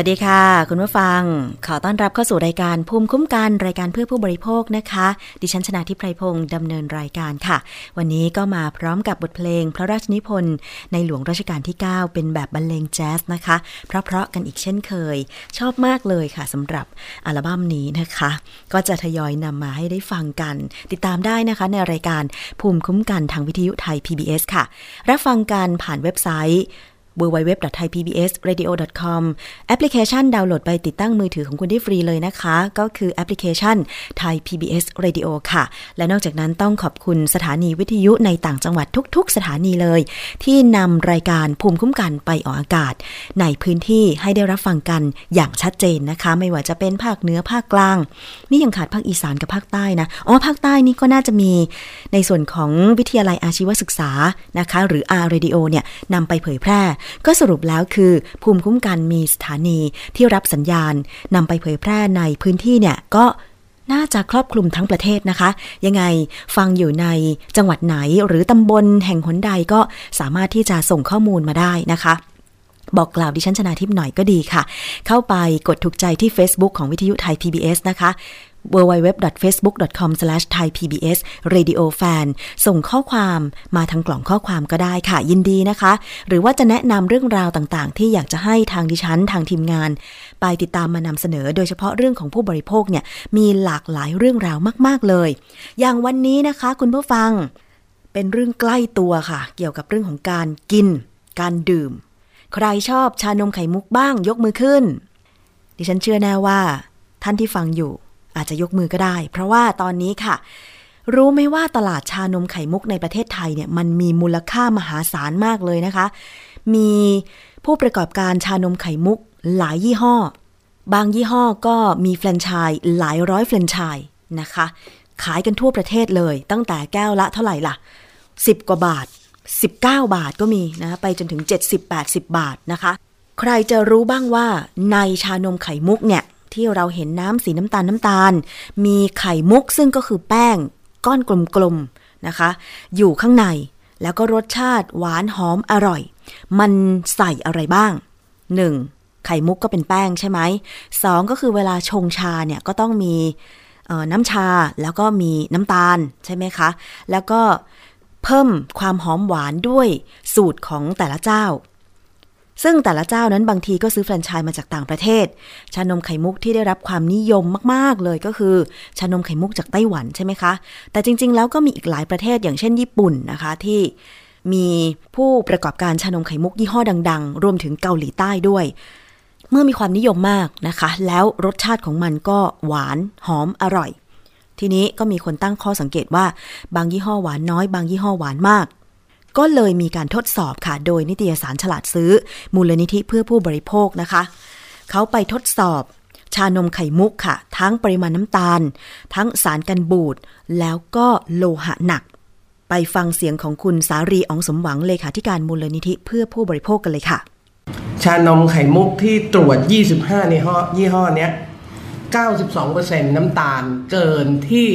วัสดีค่ะ คุณผู้ฟัง ขอต้อนรับเข้าสู่รายการภูมิคุ้มกันรายการเพื่อผู้บริโภคนะคะ ดิฉันชนะทิพไพรพงศ์ดำเนินรายการค่ะ วันนี้ก็มาพร้อมกับบทเพลง พระราชนิพนธ์ในหลวงรัชกาลที่ 9 เป็นแบบบรรเลงแจ๊สนะคะ เพราะๆกันอีกเช่นเคย ชอบมากเลยค่ะสำหรับอัลบั้มนี้นะคะ ก็จะทยอยนำมาให้ได้ฟังกัน ติดตามได้นะคะ ในรายการภูมิคุ้มกันทางวิทยุไทย PBS ค่ะ รับฟังกันผ่านเว็บไซต์ www.thaipbsradio.com แอปพลิเคชันดาวน์โหลดไปติดตั้งมือถือของคุณได้ฟรีเลยนะคะ ก็คือแอปพลิเคชัน Thai PBS Radio ค่ะ และนอกจากนั้นต้องขอบคุณสถานีวิทยุในต่างจังหวัดทุก ๆ สถานีเลย ที่นำรายการภูมิคุ้มกันไปออกอากาศ ในพื้นที่ให้ได้รับฟังกันอย่างชัดเจนนะคะ ไม่ว่าจะเป็นภาคเหนือภาคกลาง นี่ยังขาดภาคอีสานกับภาคใต้นะอ๋อภาคใต้นี่ก็น่าจะมีในส่วนของวิทยาลัยอาชีวศึกษานะคะ หรือ R Radio เนี่ยนำไปเผยแพร่ก็สรุปแล้วคือ ภูมิคุ้มกันมีสถานีที่รับสัญญาณนำไปเผยแพร่ในพื้นที่เนี่ยก็น่าจะครอบคลุมทั้งประเทศนะคะ ยังไงฟังอยู่ในจังหวัดไหนหรือตำบลแห่งหนใดก็สามารถที่จะส่งข้อมูลมาได้นะคะ บอกกล่าวดิฉันชนาทิพย์หน่อยก็ดีค่ะ เข้าไปกดถูกใจที่ Facebook ของวิทยุไทย PBS นะคะ www.facebook.com/thaipbsradiofan ส่งข้อความมาทางกล่องข้อความก็ได้ค่ะ ยินดีนะคะ หรือว่าจะแนะนำเรื่องราวต่างๆ ที่อยากจะให้ทางดิฉันทางทีมงาน ไปติดตามมานำเสนอ โดยเฉพาะเรื่องของผู้บริโภคเนี่ยมีหลากหลายเรื่องราวมาก ๆเลย อย่างวันนี้นะคะ คุณผู้ฟัง เป็นเรื่องใกล้ตัวค่ะ เกี่ยวกับเรื่องของการกิน การดื่ม ใครชอบชานมไข่มุกบ้างยกมือขึ้น ดิฉันเชื่อแน่ว่า ท่านที่ฟังอยู่ อาจจะยกมือก็ได้ เพราะว่าตอนนี้ค่ะ รู้ไหมว่าตลาดชานมไข่มุกในประเทศไทยเนี่ยมันมีมูลค่ามหาศาลมากเลยนะคะ มีผู้ประกอบการชานมไข่มุกหลายยี่ห้อ บางยี่ห้อก็มีแฟรนไชส์หลายร้อยแฟรนไชส์นะคะ ขายกันทั่วประเทศเลย ตั้งแต่แก้วละเท่าไหร่ล่ะ 10 กว่าบาท 19 บาทก็มีนะไปจนถึง 70-80 บาทนะคะ ใครจะรู้บ้างว่าในชานมไข่มุกเนี่ย ที่เราเห็นน้ำสีน้ำตาลน้ำตาล มีไข่มุกซึ่งก็คือแป้ง ก้อนกลมๆนะคะ อยู่ข้างในแล้วก็รสชาติหวานหอมอร่อย มันใส่อะไรบ้าง 1. ไข่มุกก็เป็นแป้งใช่ไหมสองก็คือเวลาชงชาเนี่ยก็ต้องมีน้ำชาแล้วก็มีน้ำตาลใช่ไหมคะ แล้วก็เพิ่มความหอมหวานด้วยสูตรของแต่ละเจ้า ซึ่งแต่ละเจ้านั้นบางทีก็ซื้อแฟรนไชส์มาจากต่างประเทศ ชานมไข่มุกที่ได้รับความนิยมมาก ๆ เลยก็คือ ชานมไข่มุกจากไต้หวันใช่ไหมคะ แต่จริง ๆ แล้วก็มีอีกหลายประเทศอย่างเช่นญี่ปุ่นนะคะที่มีผู้ประกอบการชานมไข่มุกยี่ห้อดัง ๆ รวมถึงเกาหลีใต้ด้วย เมื่อมีความนิยมมากนะคะ แล้วรสชาติของมันก็หวานหอมอร่อย ทีนี้ก็มีคนตั้งข้อสังเกตว่า บางยี่ห้อหวานน้อย บางยี่ห้อหวานมาก ก็เลยมีการทดสอบค่ะ โดยนิตยสารฉลาดซื้อ มูลนิธิเพื่อผู้บริโภคนะคะ เขาไปทดสอบชานมไข่มุกค่ะ ทั้งปริมาณน้ำตาล ทั้งสารกันบูด แล้วก็โลหะหนัก ไปฟังเสียงของคุณสารีอองสมหวังเลขาธิการมูลนิธิเพื่อผู้บริโภคกันเลยค่ะ ชานมไข่มุกที่ตรวจ 25ยี่ห้อยี่ห้อเนี้ย92%น้ำตาลเกินที่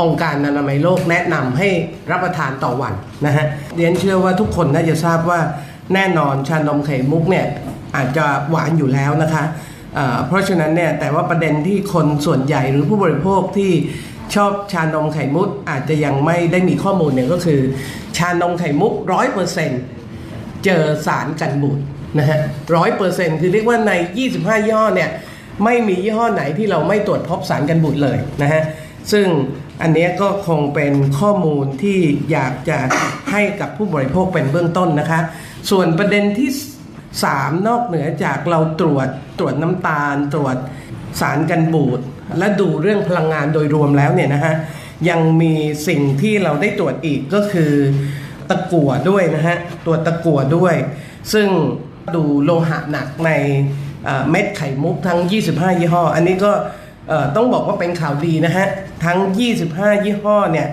องค์การอนามัยโลกแนะนำให้รับประทานต่อวันนะฮะเรียนเชื่อว่าทุกคนน่าจะทราบว่าแน่นอนชานมไข่มุกเนี่ยอาจจะหวานอยู่แล้วนะคะเเพราะฉะนั้นเนี่ยแต่ว่าประเด็นที่คนส่วนใหญ่หรือผู้บริโภคที่ชอบชานมไข่มุกอาจจะยังไม่ได้มีข้อมูลเนี่ยก็คือ ชานมไข่มุกร้อยเปอร์เซ็นต์เจอสารกันบูดนะฮะร้อยเปอร์เซ็นต์คือเรียกว่าใน 25ยี่ห้อเนี่ยไม่มียี่ห้อไหนที่เราไม่ตรวจพบสารกันบูดเลยนะฮะซึ่ง อันนี้ก็คงเป็นข้อมูลที่อยากจะให้กับผู้บริโภคเป็นเบื้องต้นนะคะ ส่วนประเด็นที่ 3 นอกเหนือจากเราตรวจตรวจน้ำตาล ตรวจสารกันบูดและดูเรื่องพลังงานโดยรวมแล้วเนี่ยนะฮะยังมีสิ่งที่เราได้ตรวจอีกก็คือตะกั่วด้วยนะฮะตัวจตะกั่วด้วย ซึ่งดูโลหะหนักในเม็ดไข่มุกทั้ง 25 ยี่ห้อ อันนี้ก็ ต้องบอกว่าเป็นข่าวดีนะฮะ ทั้ง 25 ยี่ห้อเนี่ย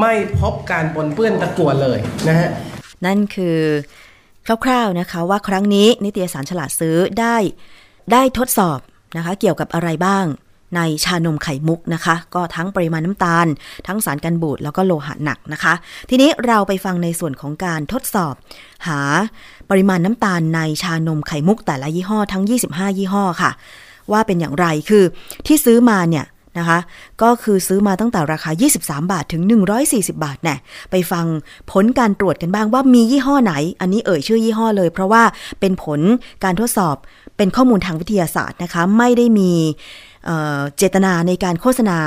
ไม่พบการปนเปื้อนตะกั่วเลยนะฮะ นั่นคือคร่าวๆนะคะว่าครั้งนี้นิตยสารฉลาดซื้อได้ได้ทดสอบนะคะเกี่ยวกับอะไรบ้างในชานมไข่มุกนะคะ ก็ทั้งปริมาณน้ำตาล ทั้งสารกันบูดแล้วก็โลหะหนักนะคะ ทีนี้เราไปฟังในส่วนของการทดสอบ หาปริมาณน้ำตาลในชานมไข่มุกแต่ละยี่ห้อทั้ง 25 ยี่ห้อค่ะ ว่าเป็นอย่างไรคือที่ซื้อมาเนี่ยนะคะก็คือซื้อมาตั้งแต่ราคา 23 บาทถึง 140 บาทแน่ไปฟังผลการตรวจกันบ้างว่ามียี่ห้อไหน อันนี้เอ่ยชื่อยี่ห้อเลย เพราะว่าเป็นผลการทดสอบเป็นข้อมูลทางวิทยาศาสตร์นะคะไม่ได้มีเจตนาในการโฆษณา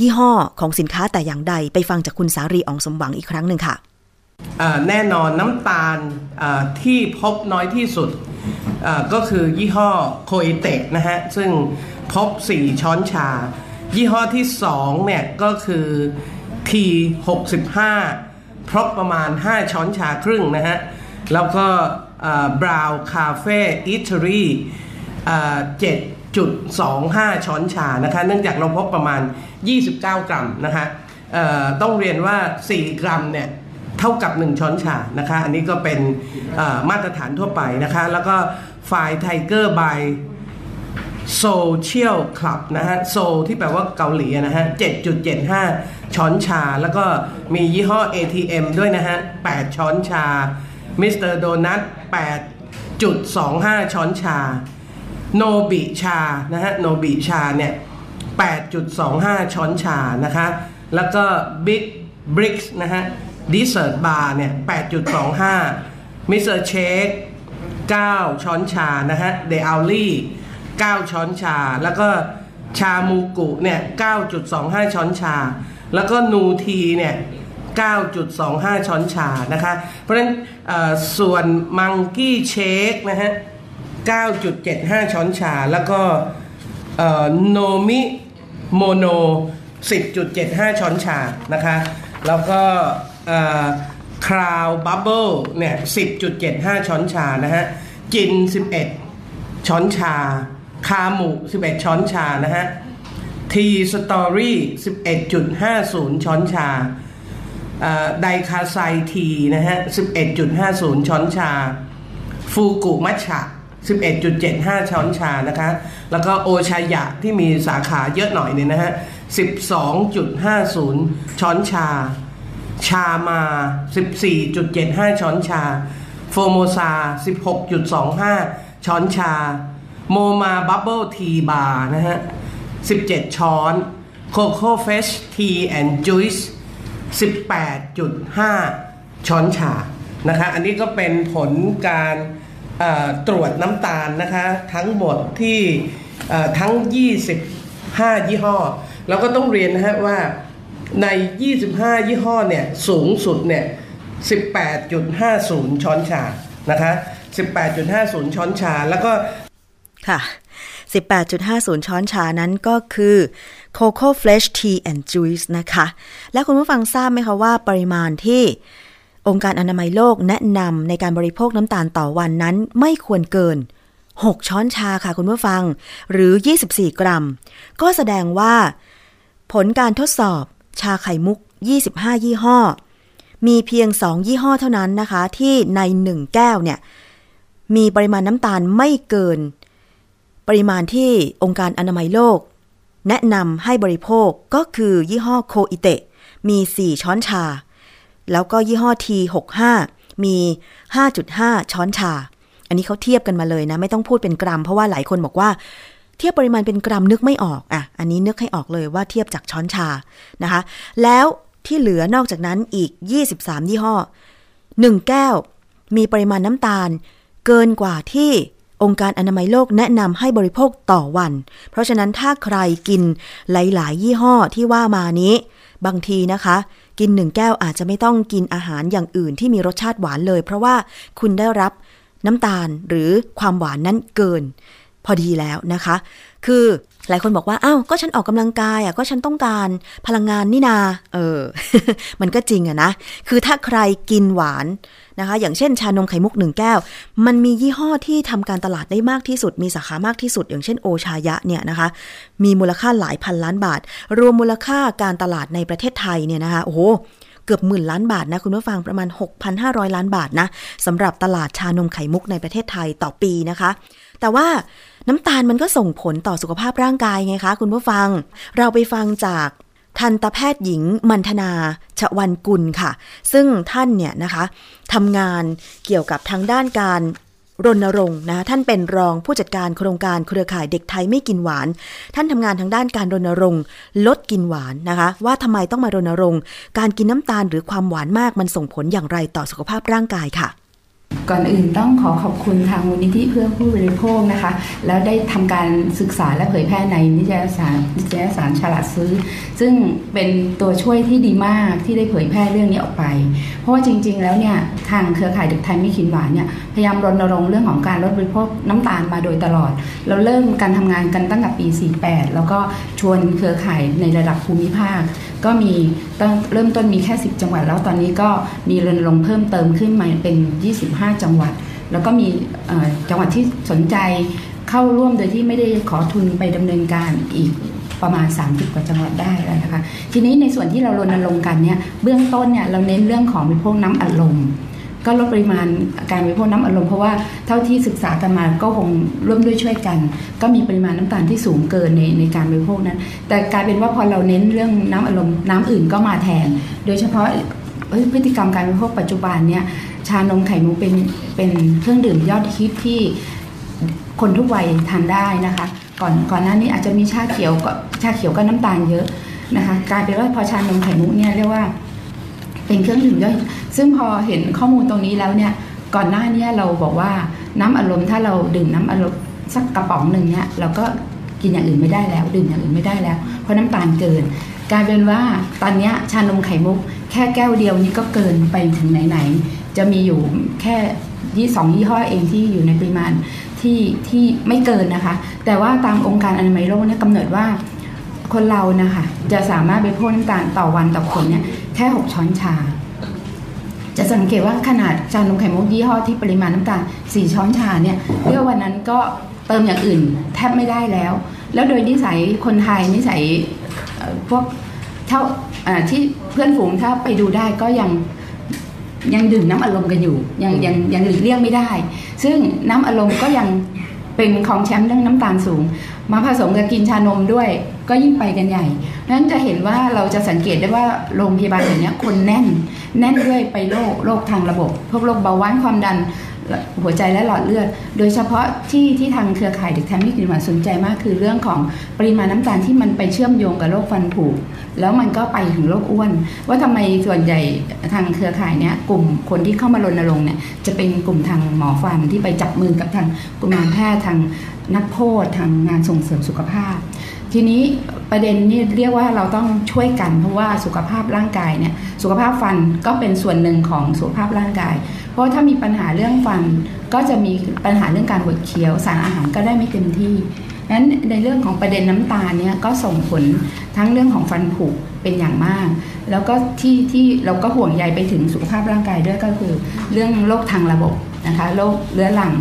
ยี่ห้อของสินค้าแต่อย่างใด ไปฟังจากคุณสารีอองสมหวังอีกครั้งหนึ่งค่ะ แน่นอนน้ำตาลที่พบน้อยที่สุดก็คือยี่ห้อโคอิเตกนะฮะ ซึ่งพบ 4 ช้อนชา ยี่ห้อที่ 2 เนี่ย ก็คือ T65 พบประมาณ 5 ช้อนชาครึ่งนะฮะ แล้วก็ Brown Cafe Eatery 7.25ช้อนชานะคะ เนื่องจากเราพบประมาณ 29 กรัมนะคะต้องเรียนว่า 4 กรัมเนี่ย เท่ากับ 1 ช้อนชานะคะ อันนี้ก็เป็นมาตรฐานทั่วไปนะคะ แล้วก็ Fire Tiger by Seoulcial Club นะฮะ Seoul ที่แปลว่าเกาหลีนะฮะ 7.75 ช้อนชา แล้วก็มียี่ห้อ ATM ด้วยนะฮะ 8 ช้อนชา Mister Donut 8.25 ช้อนชา โนบิชานะฮะ โนบิชาเนี่ย 8.25 ช้อนชานะคะ แล้วก็ Big Bricks นะฮะ Dessert Bar เนี่ย 8.25 Mr. Shake 9 ช้อนชา นะฮะ The Alley 9 ช้อนชา แล้วก็ชามูกุเนี่ย 9.25 ช้อนชา แล้วก็นูทีเนี่ย 9.25 ช้อนชา นะคะ เพราะฉะนั้นส่วน Monkey Shake นะฮะ 9.75 ช้อนชา แล้วก็ Nomimono 10.75 ช้อนชา นะคะ แล้วก็ Crown Bubble เนี่ย10.75 ช้อนชานะฮะ จิน 11 ช้อนชา คาหมู 11 ช้อนชานะฮะ ทีสตอรี่11.50 ช้อนชาไดคาไซทีนะฮะ 11.50 ช้อนชา ฟูกุมัชชะ 11.75 ช้อนชานะคะ แล้วก็โอชายะที่มีสาขาเยอะหน่อยเนี่ยนะฮะ 12.50 ช้อนชา ชามา 14.75 ช้อนชา Formosa 16.25 ช้อนชา Moma Bubble Tea Bar นะฮะ 17 ช้อน CoCo Fresh Tea and Juice 18.5 ช้อนชา นะคะ อันนี้ก็เป็นผลการตรวจน้ำตาลนะคะ ทั้งหมดที่ทั้ง 25 ยี่ห้อ แล้วก็ต้องเรียนนะฮะว่า ใน 25 ยี่ห้อเนี่ยสูงสุดเนี่ย 18.50 ช้อนชานะคะ 18.50 ช้อนชาแล้วก็ค่ะ 18.50 ช้อนชานั้นก็คือ Coco Fresh Tea and Juice นะคะ และคุณผู้ฟังทราบไหมคะว่าปริมาณที่องค์การอนามัยโลกแนะนำในการบริโภคน้ำตาลต่อวันนั้นไม่ควรเกิน 6 ช้อนชาค่ะคุณผู้ฟัง หรือ 24 กรัม ก็แสดงว่า ผลการทดสอบ ชาไข่มุก 25 ยี่ห้อ มีเพียง 2 ยี่ห้อเท่านั้นนะคะ ที่ใน 1 แก้วเนี่ย มีปริมาณน้ำตาลไม่เกิน ปริมาณที่องค์การอนามัยโลก แนะนำให้บริโภคก็คือยี่ห้อโคอิเตะ มี 4 ช้อนชา แล้วก็ยี่ห้อ T65 มี 5.5 ช้อนชา อันนี้เขาเทียบกันมาเลยนะ ไม่ต้องพูดเป็นกรัม เพราะว่าหลายคนบอกว่า เทียบปริมาณเป็นกรัมนึกไม่ออกอะอันนี้นึกให้ออกเลยว่าเทียบจากช้อนชานะคะ แล้วที่เหลือนอกจากนั้นอีก 23 ยี่ห้อ 1 แก้ว มีปริมาณน้ำตาล เกินกว่าที่องค์การอนามัยโลกแนะนำให้บริโภคต่อวัน เพราะฉะนั้นถ้าใครกินหลาย ๆ ยี่ห้อที่ว่ามานี้ บางทีนะคะ กินหนึ่งแก้วอาจจะไม่ต้องกินอาหารอย่างอื่นที่มีรสชาติหวานเลย เพราะว่าคุณได้รับน้ำตาลหรือความหวานนั้นเกิน พอดีแล้วนะคะ คือหลายคนบอกว่าอ้าวก็ฉันออกกำลังกายอะก็ฉันต้องการพลังงานนี่นา เออ มันก็จริงอะนะ คือถ้าใครกินหวานนะคะ อย่างเช่นชานมไข่มุกหนึ่งแก้ว มันมียี่ห้อที่ทำการตลาดได้มากที่สุด มีสาขามากที่สุด อย่างเช่นโอชายะเนี่ยนะคะ มีมูลค่าหลายพันล้านบาท รวมมูลค่าการตลาดในประเทศไทยเนี่ยนะคะ โอ้โหเกือบหมื่นล้านบาทนะคุณผู้ฟังประมาณ 6,500 ล้านบาทนะสำหรับตลาดชานมไข่มุกในประเทศไทยต่อปีนะคะ แต่ว่า น้ำตาลมันก็ส่งผลต่อสุขภาพร่างกายไงคะ คุณผู้ฟัง เราไปฟังจากทันตแพทย์หญิงมันธนาชวันกุลค่ะ ซึ่งท่านเนี่ยนะคะทำงานเกี่ยวกับทางด้านการรณรงค์นะท่านเป็นรองผู้จัดการโครงการเครือข่ายเด็กไทยไม่กินหวาน ท่านทำงานทางด้านการรณรงค์ ลดกินหวานนะคะ ว่าทำไมต้องมารณรงค์ การกินน้ำตาลหรือความหวานมากมันส่งผลอย่างไรต่อสุขภาพร่างกายค่ะ ก่อนอื่นต้องขอขอบคุณทางมูลนิธิเพื่อผู้บริโภคนะคะ แล้วได้ทำการศึกษาและเผยแพร่ในนิตยสารนิตยสารฉลาดซื้อ ซึ่งเป็นตัวช่วยที่ดีมากที่ได้เผยแพร่เรื่องนี้ออกไป เพราะว่าจริง ๆ แล้วเนี่ยทางเครือข่ายเด็กไทยไม่กินหวานเนี่ยพยายามรณรงค์เรื่องของการลดบริโภคน้ำตาลมาโดยตลอด เราเริ่มการทำงานกันตั้งแต่ปี 48 แล้วก็ชวนเครือข่ายในระดับภูมิภาค ก็มีตั้งเริ่มต้นมีแค่ 10 จังหวัด แล้วตอนนี้ก็มีรณรงค์เพิ่มเติมขึ้นมาเป็น 25จังหวัด แล้วก็มีจังหวัดที่สนใจเข้าร่วมโดยที่ไม่ได้ขอทุนไปดำเนินการอีกประมาณ 30 กว่าจังหวัดได้แล้วนะคะ ทีนี้ในส่วนที่เรารณรงค์กันเนี่ยเบื้องต้นเนี่ยเราเน้นเรื่องของบริโภคน้ำอัดลมก็ลดปริมาณการบริโภคน้ำอัดลมเพราะว่าเท่าที่ศึกษากันมาก็คงร่วมด้วยช่วยกัน ก็มีปริมาณน้ำตาลที่สูงเกินในในการบริโภคนั้น แต่กลายเป็นว่าพอเราเน้นเรื่องน้ำอัดลมน้ำอื่นก็มาแทน โดยเฉพาะ พฤติกรรมการบริโภคปัจจุบันเนี่ยชานมไข่มุกเป็นเป็นเครื่องดื่มยอดฮิตที่คนทุกวัยทานได้นะคะ ก่อนก่อนหน้านี้อาจจะมีชาเขียวก็ชาเขียวก็น้ำตาลเยอะนะคะกลายเป็นว่าพอชานมไข่มุกเนี่ยเรียกว่า เป็นเครื่องดื่มยอยซึ่งพอเห็นข้อมูลตรงนี้แล้วเนี่ยก่อนหน้านี้เราบอกว่าน้ำอารมณ์ถ้าเราดื่มน้ำอารมณ์สักกระป๋องหนึ่งเนี่ยเราก็กินอย่างอื่นไม่ได้แล้ว ดื่มอย่างอื่นไม่ได้แล้ว เพราะน้ำตาลเกินกลายเป็นว่าตอนนี้ชานมไข่มุก ค่แก้วเดียวนี้ก็เกินไปถึงไหนๆจะมีอยู่แค่ยี่สองยี่ห้อเองที่อยู่ในปริมาณที่ที่ไม่เกินนะคะ แต่ว่าตามองค์การอนามัยโลกเนี่ยกำหนดว่าคนเรานะคะจะสามารถไปพ่นน้ำตาลต่อวันต่อคนเนี่ยแค่6ช้อนชา จะสังเกตว่าขนาดชานนมไข่มุกยี่ห้อที่ปริมาณน้ำตาล4ช้อนชาเนี่ยเรียกว่าวันนั้นก็เติมอย่างอื่นแทบไม่ได้แล้ว แล้วโดยนิสัยคนไทยนิสัยพวกเท่า ที่เพื่อนฝูงถ้าไปดูได้ก็ยังยังดื่มน้ำอารมณ์กันอยู่ ยังยังยังหลีกเลี่ยงไม่ได้ ซึ่งน้ำอารมณ์ก็ยังเป็นของแชมป์เรื่องน้ำตาลสูง มาผสมกับกินชานมด้วยก็ยิ่งไปกันใหญ่นั้นจะเห็นว่าเราจะสังเกตได้ว่าโรงพยาบาลอย่างนี้ยคนแน่น แน่นด้วยไปโรคโรคทางระบบ พวกโรคเบาหวานความดัน หัวใจและหลอดเลือด โดยเฉพาะที่ที่ทางเครือข่ายเด็กแทมมี่กินหวานสนใจมากคือเรื่องของปริมาณน้ำตาลที่มันไปเชื่อมโยงกับโรคฟันผุแล้วมันก็ไปถึงโรคอ้วน ว่าทำไมส่วนใหญ่ทางเครือข่ายเนี้ยกลุ่มคนที่เข้ามารณรงค์เนี่ยจะเป็นกลุ่มทางหมอฟันที่ไปจับมือกับทางกลุ่มานแพทย์ทางนักโทษทางงานส่งเสริมสุขภาพ ทีนี้ประเด็นนี้เรียกว่าเราต้องช่วยกัน เพราะว่าสุขภาพร่างกายเนี่ยสุขภาพฟันก็เป็นส่วนหนึ่งของสุขภาพร่างกาย เพราะถ้ามีปัญหาเรื่องฟันก็จะมีปัญหาเรื่องการบดเคี้ยวสารอาหารก็ได้ไม่เต็มที่นั้นในเรื่องของประเด็นน้ำตาลเนี่ยก็ส่งผลทั้งเรื่องของฟันผุเป็นอย่างมาก แล้วก็ที่ที่เราก็ห่วงใยไปถึงสุขภาพร่างกายด้วยก็คือ เรื่องโรคทางระบบนะคะโรคเรื้อรัง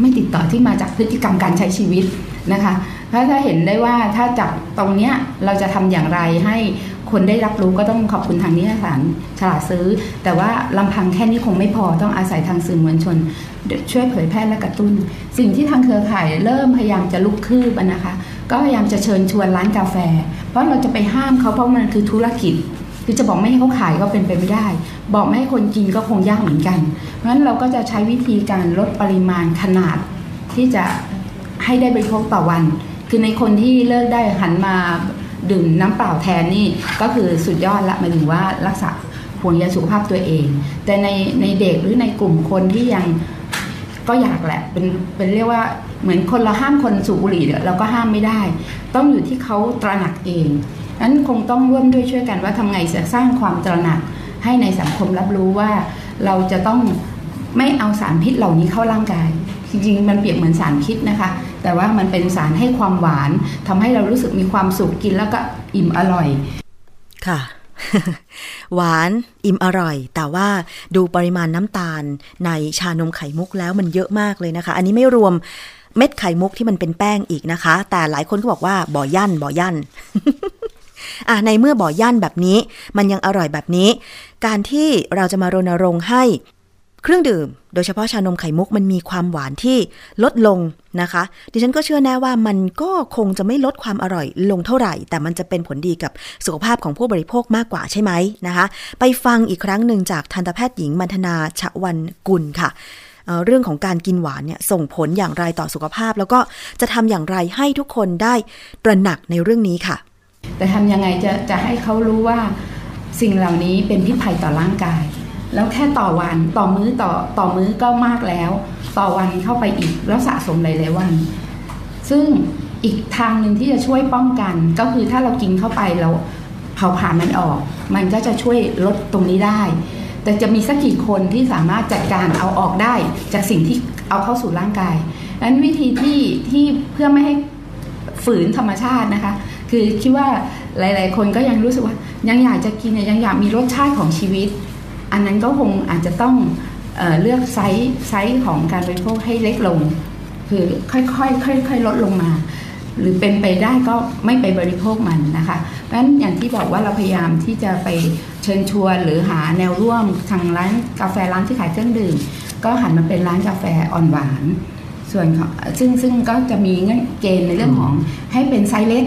ไม่ติดต่อที่มาจากพฤติกรรมการใช้ชีวิตนะคะ เพราะถ้าเห็นได้ว่าถ้าจากตรงเนี้ยเราจะทำอย่างไรให้คนได้รับรู้ก็ต้องขอบคุณทางนิตยสารฉลาดซื้อ แต่ว่าลำพังแค่นี้คงไม่พอต้องอาศัยทางสื่อมวลชน ช่วยเผยแพร่และกระตุ้น สิ่งที่ทางเครือข่ายเริ่มพยายามจะลุกคืบนะคะ ก็พยายามจะเชิญชวนร้านกาแฟ เพราะเราจะไปห้ามเขาเพราะมันคือธุรกิจคือจะบอกไม่ให้เขาขายก็เป็นไปไม่ได้ บอกไม่ให้คนกินก็คงยากเหมือนกัน เพราะฉะนั้นเราก็จะใช้วิธีการลดปริมาณขนาดที่จะให้ได้บริโภคต่อวัน คือในคนที่เลิกได้หันมาดื่มน้ำเปล่าแทนนี่ก็คือสุดยอดละหมายถึงว่ารักษาห่วงใยสุขภาพตัวเอง แต่ในในเด็กหรือในกลุ่มคนที่ยังก็อยากแหละเป็นเป็นเรียกว่าเหมือนคนเราห้ามคนสูบบุหรี่เนี่ยเราก็ห้ามไม่ได้ ต้องอยู่ที่เขาตระหนักเองนั้นคงต้องร่วมด้วยช่วยกันว่าทำไงจะสร้างความตระหนักให้ในสังคมรับรู้ว่าเราจะต้องไม่เอาสารพิษเหล่านี้เข้าร่างกาย ริงๆ มันเปรียบเหมือนสารพิษนะคะ แต่ว่ามันเป็นสารให้ความหวานทำให้เรารู้สึกมีความสุขกินแล้วก็อิ่มอร่อย ค่ะ หวานอิ่มอร่อย แต่ว่าดูปริมาณน้ำตาลในชานมไข่มุกแล้วมันเยอะมากเลยนะคะ อันนี้ไม่รวมเม็ดไข่มุกที่มันเป็นแป้งอีกนะคะ แต่หลายคนก็บอกว่าบ่อย่นบ่อย่นอะในเมื่อบ่อย่นแบบนี้ มันยังอร่อยแบบนี้ การที่เราจะมารณรงค์ให้ เครื่องดื่ม โดยเฉพาะชานมไข่มุกมันมีความหวานที่ลดลงนะคะ ดิฉันก็เชื่อแน่ว่ามันก็คงจะไม่ลดความอร่อยลงเท่าไหร่ แต่มันจะเป็นผลดีกับสุขภาพของผู้บริโภคมากกว่าใช่ไหมนะคะ ไปฟังอีกครั้งหนึ่งจากทันตแพทย์หญิงมันธนาชวันกุลค่ะเเรื่องของการกินหวานเนี่ยส่งผลอย่างไรต่อสุขภาพ แล้วก็จะทำอย่างไรให้ทุกคนได้ตระหนักในเรื่องนี้ค่ะ แต่ทำยังไงจะจะให้เขารู้ว่าสิ่งเหล่านี้เป็นพิษภัยต่อร่างกาย แล้วแค่ต่อวันต่อมื้อต่อต่อมื้อก็มากแล้ว ต่อวันเข้าไปอีกแล้วสะสมหลายๆวัน ซึ่งอีกทางหนึ่งที่จะช่วยป้องกัน ก็คือถ้าเรากินเข้าไปแล้วเผาผลาญมันออก มันก็จะช่วยลดตรงนี้ได้ แต่จะมีสักกี่คนที่สามารถจัดการเอาออกได้ จากสิ่งที่เอาเข้าสู่ร่างกายดังนั้นวิธีที่ที่เพื่อไม่ให้ฝืนธรรมชาตินะคะ คือคิดว่าหลาย ๆ คนก็ยังรู้สึกว่ายังอยากจะกินยังอยากมีรสชาติของชีวิต อันนั้นก็คงอาจจะต้องเออเลือกไซส์ไซส์ของการบริโภคให้เล็กลง คือค่อยๆค่อยๆลดลงมา หรือเป็นไปได้ก็ไม่ไปบริโภคมันนะคะเพราะฉะนั้นอย่างที่บอกว่าเราพยายามที่จะไปเชิญชวนหรือหาแนวร่วมทางร้านกาแฟร้านที่ขายเครื่องดื่มก็หันมาเป็นร้านกาแฟอ่อนหวาน ส่วนของซึ่งซึ่งก็จะมีเงื่อนเกณฑ์ในเรื่องของให้เป็นไซส์เล็ก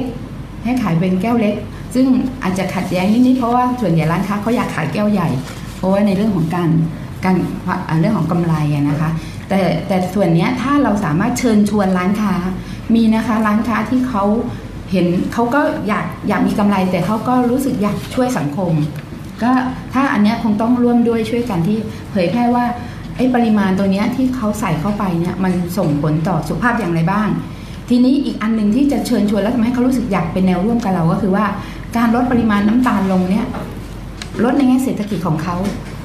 ให้ขายเป็นแก้วเล็ก ซึ่งอาจจะขัดแย้งนิดๆเพราะว่าส่วนใหญ่ร้านค้าเขาอยากขายแก้วใหญ่ เพราะว่าในเรื่องของการการเรื่องของกำไรนะคะ แต่แต่ส่วนนี้ถ้าเราสามารถเชิญชวนร้านค้า มีนะคะร้านค้าที่เขาเห็นเขาก็อยากอยากมีกำไร แต่เขาก็รู้สึกอยากช่วยสังคม ก็ถ้าอันนี้คงต้องร่วมด้วยช่วยกันที่เผยแพร่ว่าไอ้ปริมาณตัวนี้ที่เขาใส่เข้าไปเนี่ยมันส่งผลต่อสุขภาพอย่างไรบ้าง ทีนี้อีกอันหนึ่งที่จะเชิญชวนแล้วทำให้เขารู้สึกอยากเป็นแนวร่วมกับเราก็คือว่าการลดปริมาณน้ำตาลลงเนี่ย ลดในแง่เศรษฐกิจของเขา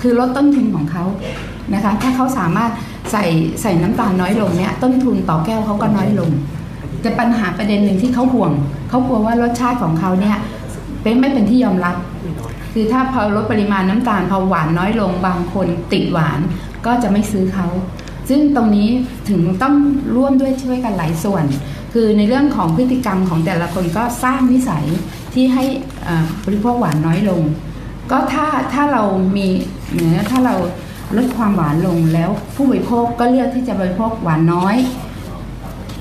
คือลดต้นทุนของเขานะคะ ถ้าเขาสามารถใส่ใส่น้ำตาลน้อยลงเนี่ยต้นทุนต่อแก้วเขาก็น้อยลง แต่ปัญหาประเด็นหนึ่งที่เขาห่วงเขากลัวว่ารสชาติของเขาเนี่ยเป็นไม่เป็นที่ยอมรับ คือถ้าพอลดปริมาณน้ำตาลพอหวานน้อยลงบางคนติดหวานก็จะไม่ซื้อเขา ซึ่งตรงนี้ถึงต้องร่วมด้วยช่วยกันหลายส่วน คือในเรื่องของพฤติกรรมของแต่ละคนก็สร้างนิสัยที่ให้บริโภคหวานน้อยลง ก็ถ้าถ้าเรามีเนื้อถ้าเราลดความหวานลงแล้วผู้บริโภคก็เลือกที่จะบริโภคหวานน้อย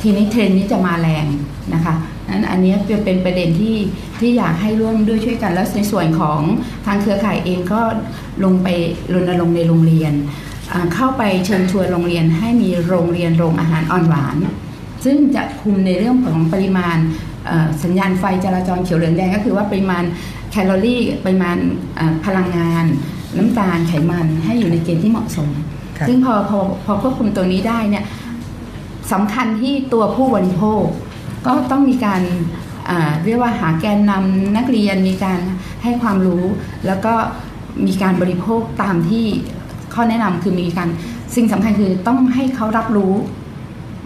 ทีนี้เทรนนี้จะมาแรงนะคะนั้นอันนี้เป็นประเด็นที่ที่อยากให้ร่วมด้วยช่วยกันแล้วในส่วนของทางเครือข่ายเองก็ลงไปรณรงค์ในโรงเรียน เข้าไปเชิญชวนโรงเรียนให้มีโรงเรียนโรงอาหารอ่อนหวาน ซึ่งจะคุมในเรื่องของปริมาณ สัญญาณไฟจราจรเขียวเหลืองแดงก็คือว่าปริมาณแคลอรี่ปริมาณพลังงาน น้ำตาลไขมันให้อยู่ในเกณฑ์ที่เหมาะสม ซึ่งพอพอพอควบคุมตัวนี้ได้เนี่ยสำคัญที่ตัวผู้บริโภค ก็ต้องมีการเรียกว่าหาแกนนำนักเรียนมีการให้ความรู้ แล้วก็มีการบริโภคตามที่ข้อแนะนำคือมีการสิ่งสำคัญคือต้องให้เขารับรู้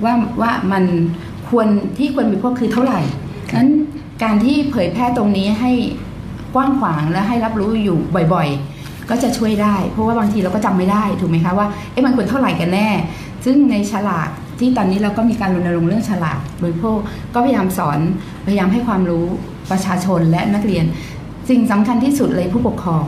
ว่าว่ามันควรที่ควรบริโภคคือเท่าไหร่ นั้นการที่เผยแพร่ตรงนี้ให้กว้างขวางและให้รับรู้อยู่บ่อยๆ ก็จะช่วยได้ เพราะว่าบางทีเราก็จำไม่ได้ถูกไหมคะว่าเอ๊ะมันควรเท่าไหร่กันแน่ ซึ่งในฉลากที่ตอนนี้เราก็มีการรณรงค์เรื่องฉลากโดยพวกก็พยายามสอนพยายามให้ความรู้ประชาชนและนักเรียน สิ่งสำคัญที่สุดเลยผู้ปกครอง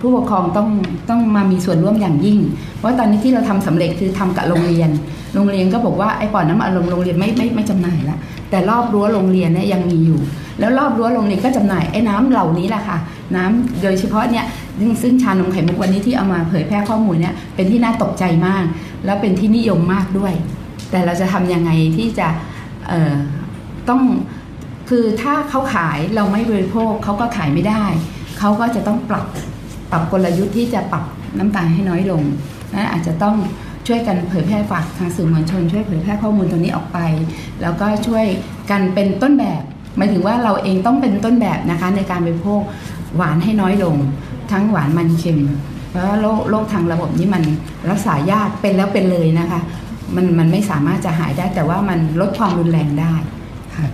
ผู้ปกครองต้องต้องมามีส่วนร่วมอย่างยิ่ง เพราะตอนนี้ที่เราทำสำเร็จคือทำกับโรงเรียน โรงเรียนก็บอกว่าไอ้ปอดน้ำอารมณ์โรงเรียนไม่ไม่ไม่จำหน่ายละแต่รอบรั้วโรงเรียนเนี่ยยังมีอยู่ แล้วรอบรั้วโรงเรียนก็จำหน่ายไอ้น้ำเหล่านี้แหละค่ะ น้ำโดยเฉพาะเนี่ยซึ่งชานมไข่มุกวันนี้ที่เอามาเผยแพร่ข้อมูลเนี่ยเป็นที่น่าตกใจมาก แล้วเป็นที่นิยมมากด้วย แต่เราจะทำยังไงที่จะเอ่อต้องคือถ้าเขาขายเราไม่บริโภคเขาก็ขายไม่ได้เขาก็จะต้องปรับ ปรับกลยุทธ์ที่จะปรับน้ำตาลให้น้อยลงนะอาจจะต้องช่วยกันเผยแพร่ฝากทางสื่อมวลชน ช่วยเผยแพร่ข้อมูลตรงนี้ออกไป แล้วก็ช่วยกันเป็นต้นแบบหมายถึงว่าเราเองต้องเป็นต้นแบบนะคะในการบริโภคหวานให้น้อยลง ทั้งหวานมันเค็มเพราะโรคโรคทางระบบนี้มันรักษายากเป็นแล้วเป็นเลยนะคะ มันมันไม่สามารถจะหายได้แต่ว่ามันลดความรุนแรงได้ค่ะ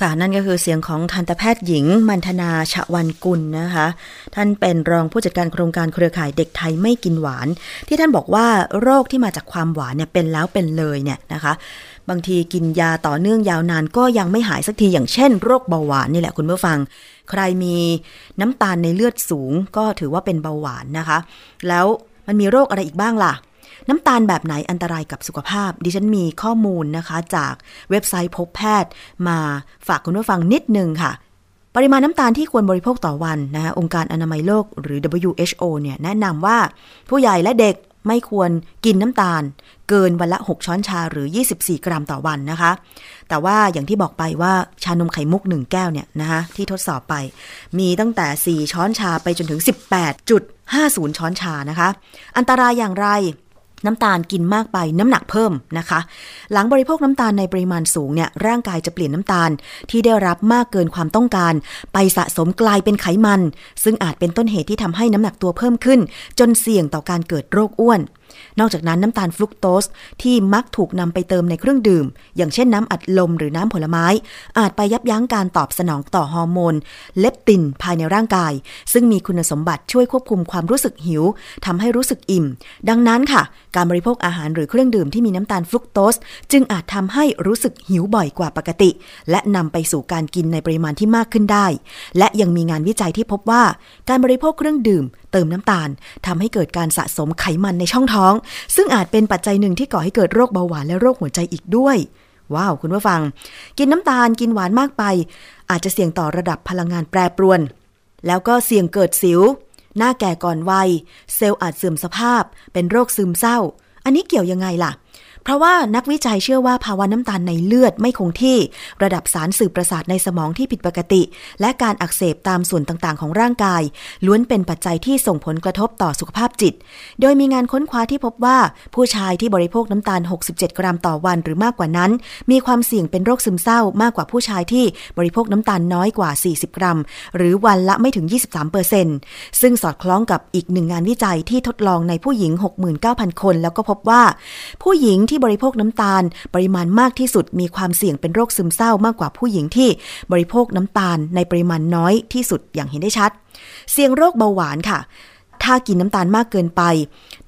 ค่ะ นั่นก็คือเสียงของทันตแพทย์หญิง มันธนาชวันกุลนะคะ ท่านเป็นรองผู้จัดการโครงการเครือข่ายเด็กไทยไม่กินหวาน ที่ท่านบอกว่าโรคที่มาจากความหวานเนี่ยเป็นแล้วเป็นเลยเนี่ยนะคะ บางทีกินยาต่อเนื่องยาวนานก็ยังไม่หายสักทีอย่างเช่นโรคเบาหวานนี่แหละคุณผู้ฟัง ใครมีน้ำตาลในเลือดสูงก็ถือว่าเป็นเบาหวานนะคะ แล้วมันมีโรคอะไรอีกบ้างล่ะ น้ำตาลแบบไหนอันตรายกับสุขภาพ ดิฉันมีข้อมูลนะคะ จากเว็บไซต์พบแพทย์ มาฝากคุณผู้ฟังนิดนึงค่ะ ปริมาณน้ำตาลที่ควรบริโภคต่อวันนะคะองค์การอนามัยโลกหรือ WHO เนี่ยแนะนำว่าผู้ใหญ่และเด็กไม่ควรกินน้ำตาล เกินวันละ 6 ช้อนชาหรือ 24 กรัมต่อวันนะคะ แต่ว่าอย่างที่บอกไปว่าชานมไข่มุก 1 แก้วเนี่ยนะคะที่ทดสอบไป มีตั้งแต่ 4 ช้อนชาไปจนถึง 18.50 ช้อนชานะคะ อันตรายอย่างไร น้ำตาลกินมากไปน้ำหนักเพิ่มนะคะ หลังบริโภคน้ำตาลในปริมาณสูงเนี่ยร่างกายจะเปลี่ยนน้ำตาลที่ได้รับมากเกินความต้องการ ไปสะสมกลายเป็นไขมัน ซึ่งอาจเป็นต้นเหตุที่ทำให้น้ำหนักตัวเพิ่มขึ้น จนเสี่ยงต่อการเกิดโรคอ้วน นอกจากนั้นน้ำตาลฟรุกโตสที่มักถูกนำไปเติมในเครื่องดื่ม อย่างเช่นน้ำอัดลมหรือน้ำผลไม้ อาจไปยับยั้งการตอบสนองต่อฮอร์โมนเลปตินภายในร่างกาย ซึ่งมีคุณสมบัติช่วยควบคุมความรู้สึกหิวทำให้รู้สึกอิ่ม ดังนั้นค่ะ การบริโภคอาหารหรือเครื่องดื่มที่มีน้ำตาลฟรุกโตสจึงอาจทำให้รู้สึกหิวบ่อยกว่าปกติ และนำไปสู่การกินในปริมาณที่มากขึ้นได้ และยังมีงานวิจัยที่พบว่า การบริโภคเครื่องดื่ม เติมน้ำตาลทำให้เกิดการสะสมไขมันในช่องท้อง ซึ่งอาจเป็นปัจจัยหนึ่งที่ก่อให้เกิดโรคเบาหวานและโรคหัวใจอีกด้วย ว้าว คุณผู้ฟัง กินน้ำตาลกินหวานมากไป อาจจะเสี่ยงต่อระดับพลังงานแปรปรวน แล้วก็เสี่ยงเกิดสิว หน้าแก่ก่อนวัย เซลล์อาจเสื่อมสภาพ เป็นโรคซึมเศร้า อันนี้เกี่ยวยังไงล่ะ เพราะว่านักวิจัยเชื่อว่าภาวะน้ำตาลในเลือดไม่คงที่ ระดับสารสื่อประสาทในสมองที่ผิดปกติ และการอักเสบตามส่วนต่างๆ ของร่างกาย ล้วนเป็นปัจจัยที่ส่งผลกระทบต่อสุขภาพจิต โดยมีงานค้นคว้าที่พบว่า ผู้ชายที่บริโภคน้ำตาล 67 กรัมต่อวันหรือมากกว่านั้น มีความเสี่ยงเป็นโรคซึมเศร้ามากกว่าผู้ชายที่บริโภคน้ำตาลน้อยกว่า 40 กรัม หรือวันละไม่ถึง 23เปอร์เซ็นต์ซึ่งสอดคล้องกับอีกหนึ่งงานวิจัยที่ทดลองในผู้หญิง 69,000 คน แล้วก็พบว่า ผู้หญิงที่ที่บริโภคน้ำตาล ปริมาณมากที่สุดมีความเสี่ยงเป็นโรคซึมเศร้ามากกว่าผู้หญิงที่บริโภคน้ำตาลในปริมาณน้อยที่สุดอย่างเห็นได้ชัด เสี่ยงโรคเบาหวานค่ะ ถ้ากินน้ำตาลมากเกินไป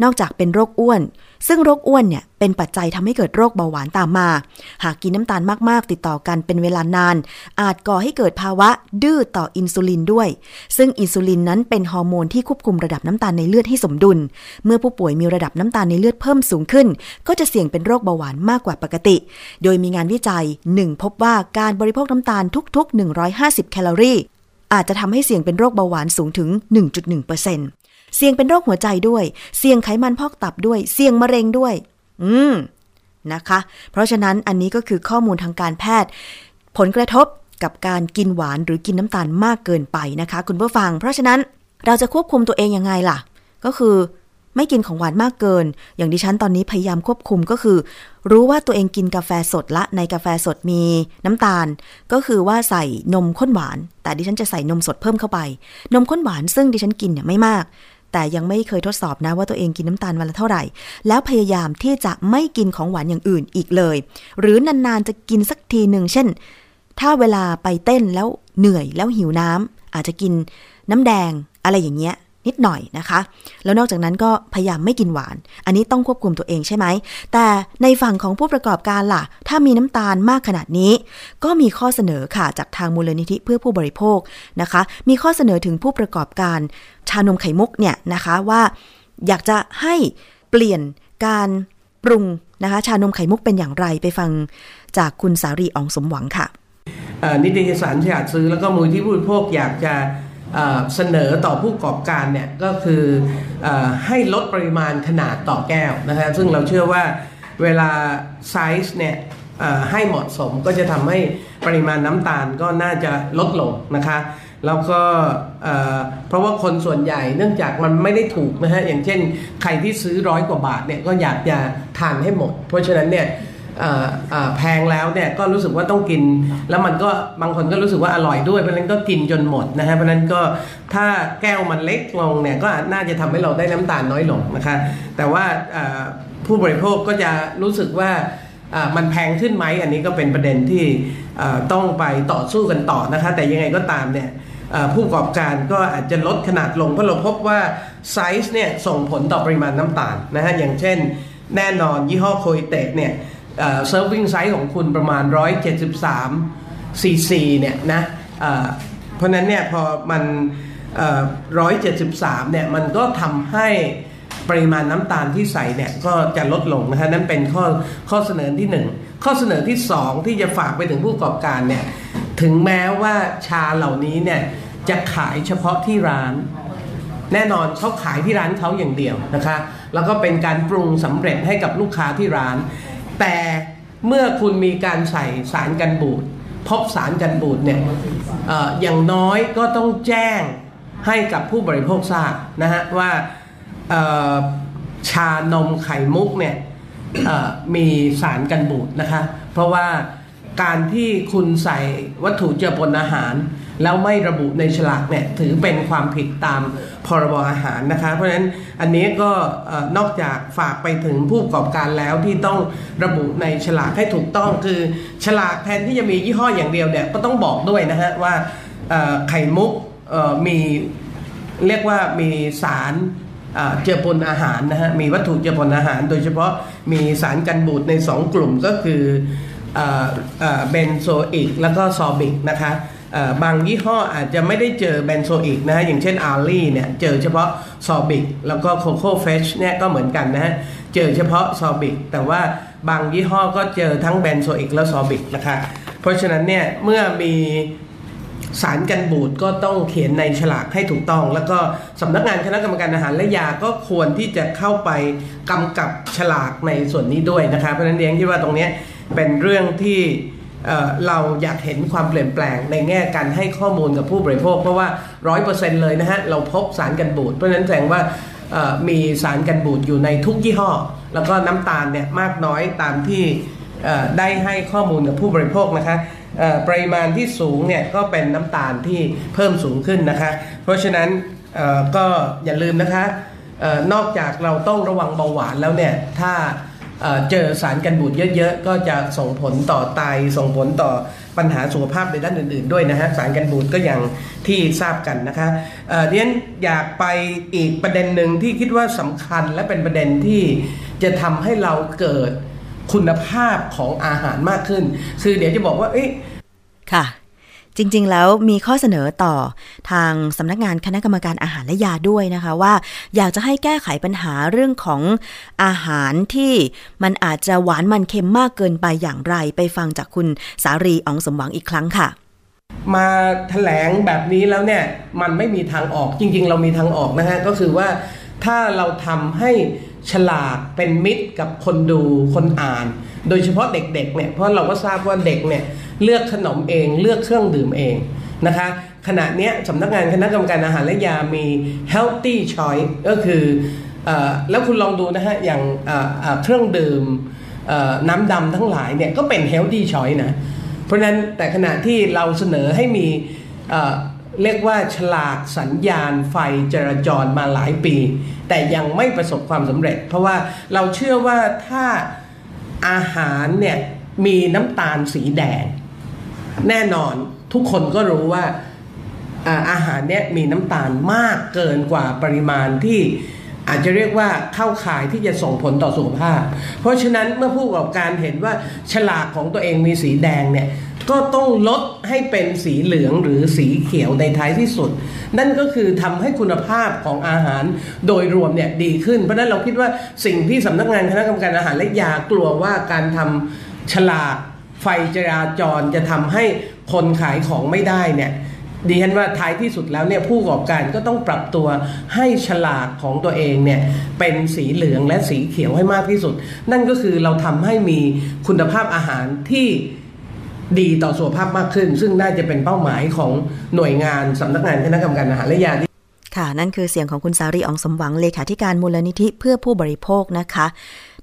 นอกจากเป็นโรคอ้วน ซึ่งโรคอ้วนเนี่ยเป็นปัจจัยทำให้เกิดโรคเบาหวานตามมา หากกินน้ำตาลมากๆ ติดต่อกันเป็นเวลานาน อาจก่อให้เกิดภาวะดื้อต่ออินซูลินด้วย ซึ่งอินซูลินนั้นเป็นฮอร์โมนที่ควบคุมระดับน้ำตาลในเลือดให้สมดุล เมื่อผู้ป่วยมีระดับน้ำตาลในเลือดเพิ่มสูงขึ้น ก็จะเสี่ยงเป็นโรคเบาหวานมากกว่าปกติ โดยมีงานวิจัยหนึ่งพบว่าการบริโภคน้ำตาลทุก ๆ 150 แคลอรี่อาจจะทำให้เสี่ยงเป็นโรคเบาหวานสูงถึง 1.1%เเสี่ยงเป็นโรคหัวใจด้วย เสี่ยงไขมันพอกตับด้วย เสี่ยงมะเร็งด้วย อืมนะคะ เพราะฉะนั้นอันนี้ก็คือข้อมูลทางการแพทย์ ผลกระทบกับการกินหวานหรือกินน้ำตาลมากเกินไปนะคะ คุณผู้ฟัง เพราะฉะนั้นเราจะควบคุมตัวเองยังไงล่ะ ก็คือไม่กินของหวานมากเกิน อย่างดิฉันตอนนี้พยายามควบคุมก็คือ รู้ว่าตัวเองกินกาแฟสดละ ในกาแฟสดมีน้ำตาล ก็คือว่าใส่นมข้นหวาน แต่ดิฉันจะใส่นมสดเพิ่มเข้าไป นมข้นหวานซึ่งดิฉันกินเนี่ยไม่มาก แต่ยังไม่เคยทดสอบนะว่าตัวเองกินน้ำตาลวันละเท่าไหร่ แล้วพยายามที่จะไม่กินของหวานอย่างอื่นอีกเลย หรือนานๆจะกินสักทีหนึ่งเช่น ถ้าเวลาไปเต้นแล้วเหนื่อยแล้วหิวน้ำอาจจะกินน้ำแดงอะไรอย่างเงี้ย นิดหน่อยนะคะ แล้วนอกจากนั้นก็พยายามไม่กินหวาน อันนี้ต้องควบคุมตัวเองใช่ไหม แต่ในฝั่งของผู้ประกอบการล่ะ ถ้ามีน้ำตาลมากขนาดนี้ ก็มีข้อเสนอค่ะจากทางมูลนิธิเพื่อผู้บริโภคนะคะ มีข้อเสนอถึงผู้ประกอบการชานมไข่มุกเนี่ยนะคะว่า อยากจะให้เปลี่ยนการปรุงนะคะชานมไข่มุกเป็นอย่างไรไปฟังจากคุณสารีอองสมหวังค่ะนิตยสารฉลาดซื้อแล้วก็มูลที่ผู้บริโภคอยากจะ เสนอต่อผู้ประกอบการเนี่ยก็คืออให้ลดปริมาณขนาดต่อแก้วนะครับซึ่งเราเชื่อว่าเวลาไซส์เนี่ยให้เหมาะสมก็จะทำให้ปริมาณน้ำตาลก็น่าจะลดลงนะคะแล้วก็เพราะว่าคนส่วนใหญ่เนื่องจากมันไม่ได้ถูกนะฮะอย่างเช่นใครที่ซื้อร้อยกว่าบาทเนี่ยก็อยากจะทานให้หมด เพราะฉะนั้นเนี่ย แพงแล้วเนี่ยก็รู้สึกว่าต้องกิน แล้วมันก็บางคนก็รู้สึกว่าอร่อยด้วยเพราะนั้นก็กินจนหมดนะฮะเพราะนั้นก็ถ้าแก้วมันเล็กลงเนี่ยก็น่าจะทำให้เราได้น้ำตาลน้อยลงนะคะ แต่ว่าผู้บริโภคก็จะรู้สึกว่ามันแพงขึ้นไหมอันนี้ก็เป็นประเด็นที่ต้องไปต่อสู้กันต่อนะคะ แต่ยังไงก็ตามเนี่ยผู้ประกอบการก็อาจจะลดขนาดลงเพราะเราพบว่าไซส์เนี่ยส่งผลต่อปริมาณน้ำตาลนะฮะอย่างเช่นแน่นอนยี่ห้อ KOI Thé เนี่ย serving size ของคุณประมาณ 173ซีซีเนี่ยนะเพราะนั้นเนี่ยพอมันเอ่อ173 เนี่ยมันก็ทำให้ปริมาณน้ำตาลที่ใส่เนี่ยก็จะลดลงนะฮะนั่นเป็นข้อข้อเสนอที่ 1 ข้อเสนอที่ 2 ที่จะฝากไปถึงผู้ประกอบการเนี่ยถึงแม้ว่าชาเหล่านี้เนี่ยจะขายเฉพาะที่ร้าน แน่นอนเขาขายที่ร้านเขาอย่างเดียวนะคะ แล้วก็เป็นการปรุงสำเร็จให้กับลูกค้าที่ร้าน แต่เมื่อคุณมีการใส่สารกันบูดพบสารกันบูดเนี่ยออย่างน้อยก็ต้องแจ้งให้กับผู้บริโภคทราบนะฮะว่าชานมไข่มุกเนี่ยมีสารกันบูดนะคะ เพราะว่าการที่คุณใส่วัตถุเจือปนอาหาร แล้วไม่ระบุในฉลากเนี่ยถือเป็นความผิดตาม พรบอาหารนะคะเพราะฉะนั้นอันนี้ก็นอกจากฝากไปถึงผู้ประกอบการแล้วที่ต้องระบุในฉลากให้ถูกต้องคือฉลากแทนที่จะมียี่ห้ออย่างเดียวเนี่ยก็ต้องบอกด้วยนะฮะว่าไข่มุกมีเรียกว่ามีสารเจือปนอาหารนะฮะมีวัตถุเจือปนอาหาร โดยเฉพาะมีสารกันบูดใน 2 กลุ่มก็คือเบนโซอิก แล้วก็ซอร์บิกนะคะ บางยี่ห้ออาจจะไม่ได้เจอเบนโซอิกนะฮะ อย่างเช่นอาร์ลี่เนี่ย เจอเฉพาะซอร์บิกแล้วก็ Coco Fresh เนี่ยก็เหมือนกันนะฮะ เจอเฉพาะซอร์บิกแต่ว่าบางยี่ห้อก็เจอทั้งเบนโซอิกและซอร์บิกนะคะเพราะฉะนั้นเนี่ยเมื่อมีสารกันบูดก็ต้องเขียนในฉลากให้ถูกต้อง แล้วก็สำนักงานคณะกรรมการอาหารและยาก็ควรที่จะเข้าไปกำกับฉลากในส่วนนี้ด้วยนะคะเพราะฉะนั้นเรียนคิดว่าตรงนี้เป็นเรื่องที่ เราอยากเห็นความเปลี่ยนแปลงในแง่การให้ข้อมูลกับผู้บริโภค เพราะว่าร้อยเปอร์เซนต์เลยนะฮะ เราพบสารกันบูดเพราะฉะนั้นแสดงว่ามีสารกันบูดอยู่ในทุกยี่ห้อ แล้วก็น้ำตาลเนี่ยมากน้อยตามที่ได้ให้ข้อมูลกับผู้บริโภคนะคะปริมาณที่สูงเนี่ยก็เป็นน้ำตาลที่เพิ่มสูงขึ้นนะคะ เพราะฉะนั้นก็อย่าลืมนะคะออนอกจากเราต้องระวังเบาหวานแล้วเนี่ยถ้า เจอสารกันบูดเยอะๆ ก็จะส่งผลต่อไตส่งผลต่อปัญหาสุขภาพในด้านอื่น ๆ ด้วยนะฮะสารกันบูดก็อย่างที่ทราบกันนะคะเรียนอยากไปอีกประเด็นหนึ่งที่คิดว่าสำคัญและเป็นประเด็นที่จะทำให้เราเกิดคุณภาพของอาหารมากขึ้น คือเดี๋ยวจะบอกว่าเอ๊ะค่ะ จริง ๆ แล้วมีข้อเสนอต่อทางสำนักงานคณะกรรมการอาหารและยาด้วยนะคะว่า อยากจะให้แก้ไขปัญหาเรื่องของอาหารที่มันอาจจะหวานมันเค็มมากเกินไปอย่างไร ไปฟังจากคุณสารีอองสมหวังอีกครั้งค่ะ มาแถลงแบบนี้แล้วเนี่ยมันไม่มีทางออกจริง ๆ เรามีทางออกนะฮะก็คือว่าถ้าเราทำให้ ฉลากเป็นมิตรกับคนดูคนอ่าน โดยเฉพาะเด็กๆเนี่ยเพราะเราก็ทราบว่าเด็กเนี่ยเลือกขนมเองเลือกเครื่องดื่มเองนะคะขณะนี้สำนักงานคณะกรรมการอาหารและยามี healthy choice ก็คืออแล้วคุณลองดูนะฮะอย่างเครื่องดื่มน้ำดำทั้งหลายเนี่ยก็เป็น healthy choice นะเพราะฉะนั้นแต่ขณะที่เราเสนอให้มี เรียกว่าฉลากสัญญาณไฟจราจรมาหลายปี แต่ยังไม่ประสบความสำเร็จ เพราะว่าเราเชื่อว่าถ้าอาหารเนี่ยมีน้ำตาลสีแดง แน่นอนทุกคนก็รู้ว่าอาหารเนี่ยมีน้ำตาลมากเกินกว่าปริมาณที่อาจจะเรียกว่าเข้าข่ายที่จะส่งผลต่อสุขภาพ เพราะฉะนั้นเมื่อผู้ประกอบการเห็นว่าฉลากของตัวเองมีสีแดงเนี่ย ก็ต้องลดให้เป็นสีเหลืองหรือสีเขียวในท้ายที่สุด นั่นก็คือทำให้คุณภาพของอาหารโดยรวมเนี่ยดีขึ้น เพราะนั้นเราคิดว่าสิ่งที่สำนักงานคณะกรรมการอาหารและยากลัวว่าการทำฉลากไฟจราจรจะทำให้คนขายของไม่ได้เนี่ยดิฉันว่าท้ายที่สุดแล้วเนี่ยผู้ประกอบการก็ต้องปรับตัวให้ฉลากของตัวเองเนี่ยเป็นสีเหลืองและสีเขียวให้มากที่สุด นั่นก็คือเราทำให้มีคุณภาพอาหารที่ ดีต่อสุขภาพมากขึ้น ซึ่งน่าจะเป็นเป้าหมายของหน่วยงานสำนักงานคณะกรรมการอาหารและยาค่ะนั่นคือเสียงของคุณสารีอองสมหวังเลขาธิการมูลนิธิเพื่อผู้บริโภคนะคะ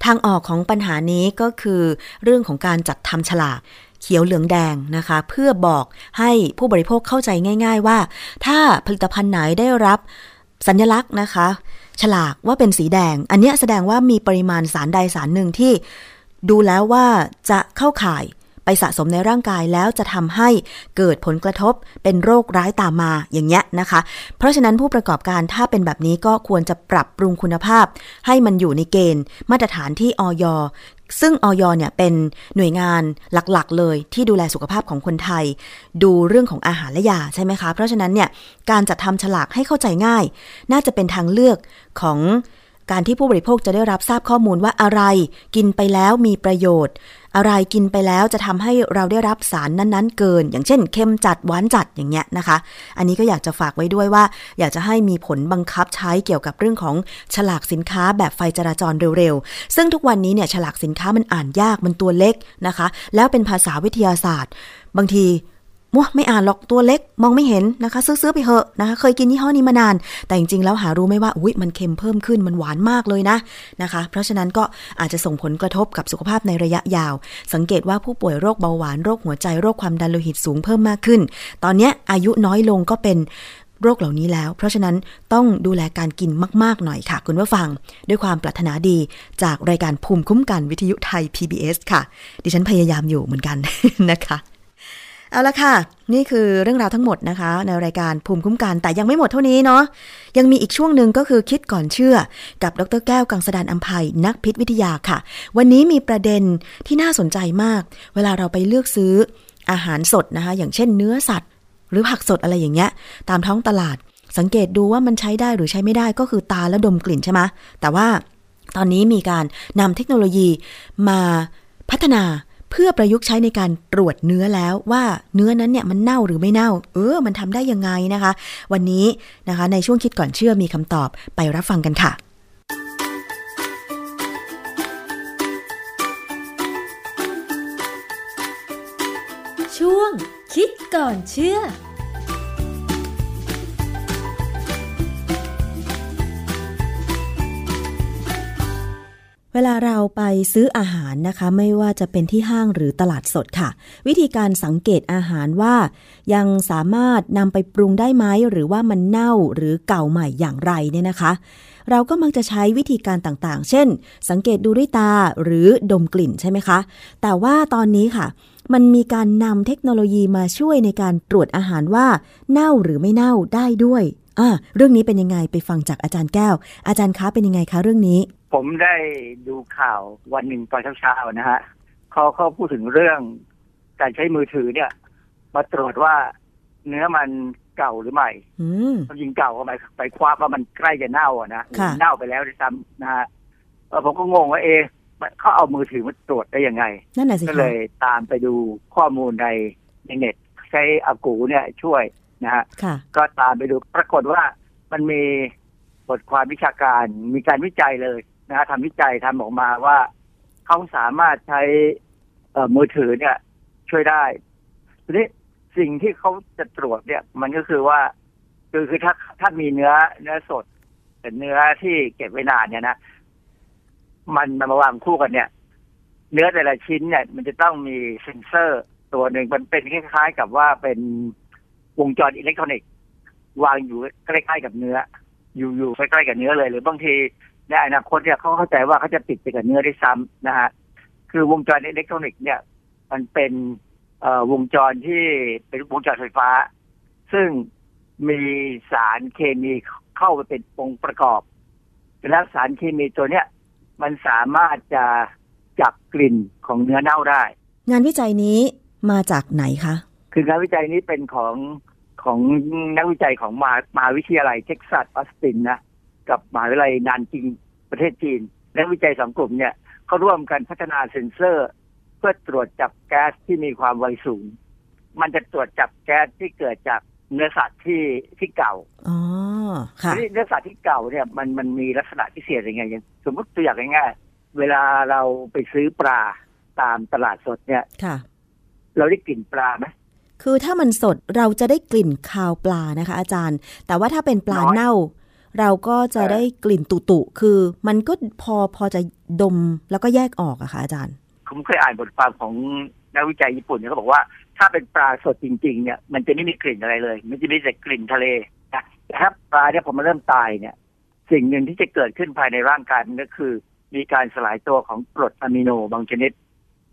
ทางออกของปัญหานี้ก็คือเรื่องของการจัดทำฉลากเขียวเหลืองแดงนะคะ เพื่อบอกให้ผู้บริโภคเข้าใจง่าย ๆ ว่า ถ้าผลิตภัณฑ์ไหนได้รับสัญลักษณ์นะคะ ฉลากว่าเป็นสีแดง อันนี้แสดงว่ามีปริมาณสารใดสารหนึ่งที่ดูแล้วว่าจะเข้าข่าย ไปสะสมในร่างกายแล้วจะทำให้เกิดผลกระทบเป็นโรคร้ายตามมาอย่างเงี้ยนะคะ เพราะฉะนั้นผู้ประกอบการถ้าเป็นแบบนี้ก็ควรจะปรับปรุงคุณภาพ ให้มันอยู่ในเกณฑ์ มาตรฐานที่ออยซึ่งออยเนี่ยเป็นหน่วยงานหลักๆ เลยที่ดูแลสุขภาพของคนไทย ดูเรื่องของอาหารและยาใช่ไหมคะ เพราะฉะนั้นเนี่ยการจัดทำฉลากให้เข้าใจง่าย น่าจะเป็นทางเลือกของ การที่ผู้บริโภคจะได้รับทราบข้อมูลว่าอะไรกินไปแล้วมีประโยชน์ อะไรกินไปแล้วจะทำให้เราได้รับสารนั้นๆ เกิน อย่างเช่นเค็มจัดหวานจัดอย่างเงี้ยนะคะ อันนี้ก็อยากจะฝากไว้ด้วยว่า อยากจะให้มีผลบังคับใช้เกี่ยวกับเรื่องของฉลากสินค้าแบบไฟจราจรเร็วๆ ซึ่งทุกวันนี้เนี่ยฉลากสินค้ามันอ่านยากมันตัวเล็กนะคะ แล้วเป็นภาษาวิทยาศาสตร์ บางที มัวไม่อ่านหรอกตัวเล็กมองไม่เห็นนะคะ ซื้อๆไปเหอะนะคะเคยกินยี่ห้อนี้มานาน แต่จริงๆแล้วหารู้ไหมว่าอุ้ยมันเค็มเพิ่มขึ้นมันหวานมากเลยนะนะคะ เพราะฉะนั้นก็อาจจะส่งผลกระทบกับสุขภาพในระยะยาว สังเกตว่าผู้ป่วยโรคเบาหวานโรคหัวใจโรคความดันโลหิตสูงเพิ่มมากขึ้น ตอนนี้อายุน้อยลงก็เป็นโรคเหล่านี้แล้ว เพราะฉะนั้นต้องดูแลการกินมาก ๆ หน่อยค่ะ คุณผู้ฟัง ด้วยความปรารถนาดีจากรายการภูมิคุ้มกันวิทยุไทย PBS ค่ะ ดิฉันพยายามอยู่เหมือนกันนะคะ เอาละค่ะ นี่คือเรื่องราวทั้งหมดนะคะ ในรายการภูมิคุ้มกันแต่ยังไม่หมดเท่านี้เนาะยังมีอีกช่วงหนึ่งก็คือคิดก่อนเชื่อ กับดรแก้วกังสดานอัมภัยนักพิษวิทยาค่ะ วันนี้มีประเด็นที่น่าสนใจมาก เวลาเราไปเลือกซื้ออาหารสดนะคะ อย่างเช่นเนื้อสัตว์ หรือผักสดอะไรอย่างเงี้ย ตามท้องตลาด สังเกตดูว่ามันใช้ได้หรือใช้ไม่ได้ก็คือตาและดมกลิ่นใช่ไหมแต่ว่าตอนนี้มีการนำเทคโนโลยีมาพัฒนา เพื่อประยุกต์ใช้ในการตรวจเนื้อแล้วว่าเนื้อนั้นเนี่ยมันเน่าหรือไม่เน่า เออ มันทำได้ยังไงนะคะ วันนี้นะคะในช่วงคิดก่อนเชื่อมีคำตอบไปรับฟังกันค่ะช่วงคิดก่อนเชื่อ เวลาเราไปซื้ออาหารนะคะ ไม่ว่าจะเป็นที่ห้างหรือตลาดสดค่ะ วิธีการสังเกตอาหารว่า ยังสามารถนำไปปรุงได้ไหมหรือว่ามันเน่าหรือเก่าใหม่อย่างไรเนี่ยนะคะ เราก็มักจะใช้วิธีการต่างๆ เช่น สังเกตดูด้วยตาหรือดมกลิ่นใช่ไหมคะ แต่ว่าตอนนี้ค่ะ มันมีการนำเทคโนโลยีมาช่วยในการตรวจอาหารว่า เน่าหรือไม่เน่าได้ด้วยอ่าเรื่องนี้เป็นยังไงไปฟังจากอาจารย์แก้ว อาจารย์คะเป็นยังไงคะเรื่องนี้ ผมได้ดูข่าววันหนึ่งตอนเช้าๆนะฮะเขาเขาพูดถึงเรื่องการใช้มือถือเนี่ย มาตรวจว่าเนื้อมันเก่าหรือไม่อืมความจริงเก่าก็หมายไปคว้าว่ามันใกล้จะเน่าอะนะค่ะเน่าไปแล้วด้วยซ้ำนะฮะเออผมก็งงว่าเอะเขาเอามือถือมาตรวจได้ยังไงนั่นแหละสิก็คะเลยตามไปดูข้อมูลในในเน็ต ใช้อากูเนี่ยช่วยนะฮะค่ะก็ตามไปดูปรากฏว่ามันมีบทความวิชาการมีการวิจัยเลย นะทำวิจัยทำออกมาว่าเขาสามารถใช้เอ่อมือถือเนี่ย ช่วยได้ทีนี้สิ่งที่เขาจะตรวจเนี่ย มันก็คือว่า คือคือถ้าถ้ามีเนื้อเนื้อสดเป็นเนื้อที่เก็บไว้นานเนี่ยนะมันมันมาวางคู่กันเนี่ย เนื้อแต่ละชิ้นเนี่ย มันจะต้องมีเซ็นเซอร์ตัวหนึ่งมันเป็นคล้ายๆกับว่าเป็นวงจรอิเล็กทรอนิกส์วางอยู่ใกล้ๆกับเนื้อ อยู่อยู่ใกล้ๆกับเนื้อเลย หรือบางที ในอนาคตเนี่ยเขาเข้าใจว่าเขาจะติดไปกับเนื้อได้ซ้ำนะฮะคือวงจรอิเล็กทรอนิกส์เนี่ย มันเป็นเอ่อวงจรที่เป็นวงจรไฟฟ้า ซึ่งมีสารเคมีเข้าไปเป็นองค์ประกอบ แล้วสารเคมีตัวเนี้ยมันสามารถจะจับกลิ่นของเนื้อเน่าได้ งานวิจัยนี้มาจากไหนคะคืองานวิจัยนี้เป็นของของนักวิจัยของมหามหาวิทยาลัยเท็กซัสออสตินนะ กับมหาวิทยาลัยนานจิงประเทศจีนนักวิจัยสองกลุ่มเนี่ยเขาร่วมกันพัฒนาเซ็นเซอร์ เพื่อตรวจจับแก๊สที่มีความไวสูง มันจะตรวจจับแก๊สที่เกิดจากเนื้อสัตว์ที่ที่เก่าอ๋อค่ะทีนี้เนื้อสัตว์ที่เก่าเนี่ยมันมันมีลักษณะพิเศษยังไงอย่างสมมติตัวอย่างง่ายๆเวลาเราไปซื้อปลาตามตลาดสดเนี่ยค่ะ เราได้กลิ่นปลาไหมคือถ้ามันสดเราจะได้กลิ่นคาวปลานะคะ อาจารย์ แต่ว่าถ้าเป็นปลาน้อยเน่า เราก็จะเออได้กลิ่นตุตุๆคือมันก็พอพอจะดมแล้วก็แยกออกอะค่ะอาจารย์ ผมเคยอ่านบทความของนักวิจัยญี่ปุ่นเนี่ยเขาบอกว่าถ้าเป็นปลาสดจริง ๆ เนี่ยมันจะไม่มีกลิ่นอะไรเลย มันจะมีแต่กลิ่นทะเลนะแต่ถ้าปลาเนี่ยพอมันเริ่มตายเนี่ย สิ่งหนึ่งที่จะเกิดขึ้นภายในร่างกายมันก็คือ มีการสลายตัวของกรดอะมิโนบางชนิด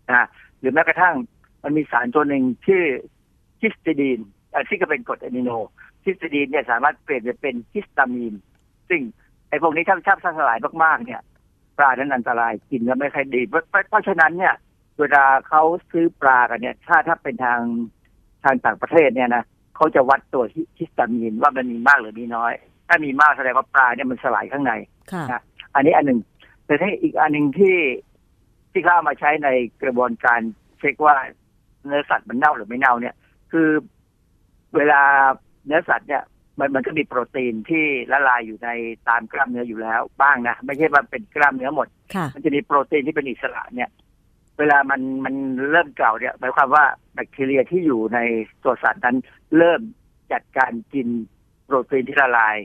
นะหรือแม้กระทั่งมันมีสารตัวหนึ่งชื่อฮิสติดีนอะที่ก็เป็นกรดอะมิโนฮิสติดีนเนี่ยสามารถเปลี่ยนไปเป็นฮิสตามีน ซึ่งไอ้พวกนี้ถ้าถ้าสลายมากๆเนี่ย ปลานั้นอันตรายกินแล้วไม่ค่อยดีเพราะเพราะเพราะฉะนั้นเนี่ย เวลาเขาซื้อปลากันเนี่ย ถ้าถ้าเป็นทางทางต่างประเทศเนี่ยนะเขาจะวัดตัวฮิสตามีนว่ามันมีมากหรือมีน้อย ถ้ามีมากแสดงว่าปลาเนี่ยมันสลายข้างในค่ะนะอันนี้อันหนึ่งแต่ถ้าอีกอันหนึ่งที่ที่เขาเอามาใช้ในกระบวนการเช็คว่าเนื้อสัตว์มันเน่าหรือไม่เน่าเนี่ย คือเวลาเนื้อสัตว์เนี่ย มันมันก็มีโปรตีนที่ละลายอยู่ในตามกล้ามเนื้ออยู่แล้วบ้างนะไม่ใช่ว่าเป็นกล้ามเนื้อหมดค่ะมันจะมีโปรตีนที่เป็นอิสระเนี่ย เวลามันมันเริ่มเก่าเนี่ยหมายความว่าแบคทีเรียที่อยู่ในตัวสัตว์นั้น เริ่มจัดการกินโปรตีนที่ละลาย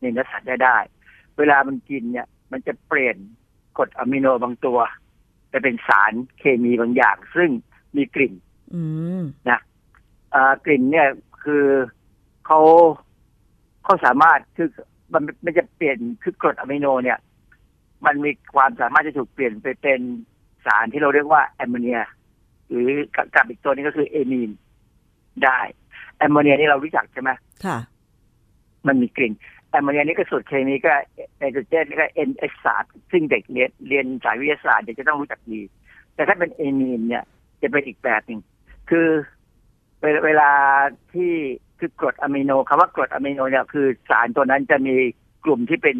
ในเนื้อสัตว์ได้ได้ เวลามันกินเนี่ย มันจะเปลี่ยนกรดอะมิโนบางตัวไปเป็นสารเคมีบางอย่าง ซึ่งมีกลิ่นอืมอ่ากลิ่นเนี่ยคือเขา เขาสามารถคือมันมันจะเปลี่ยนคือกรดอะมิโนเนี่ย มันมีความสามารถจะถูกเปลี่ยนไปเป็นสารที่เราเรียกว่าแอมโมเนีย หรือกับกับอีกตัวนี้ก็คือเอมีนได้แอมโมเนียนี่เรารู้จักใช่ไหมค่ะ มันมีกลิ่นแอมโมเนียนี่ก็สูตรเคมีก็ไนโตรเจนนี่ก็ NH สามซึ่งเด็กเรียนเรียนสายวิทยาศาสตร์เนี่ยจะต้องรู้จักดี แต่ถ้าเป็นเอมีนเนี่ย จะเป็นอีกแบบหนึ่งคือเวลาเวลาที่ คือกรดอะมิโนคำว่ากรดอะมิโนเนี่ยคือสารตัวนั้นจะมีกลุ่มที่เป็น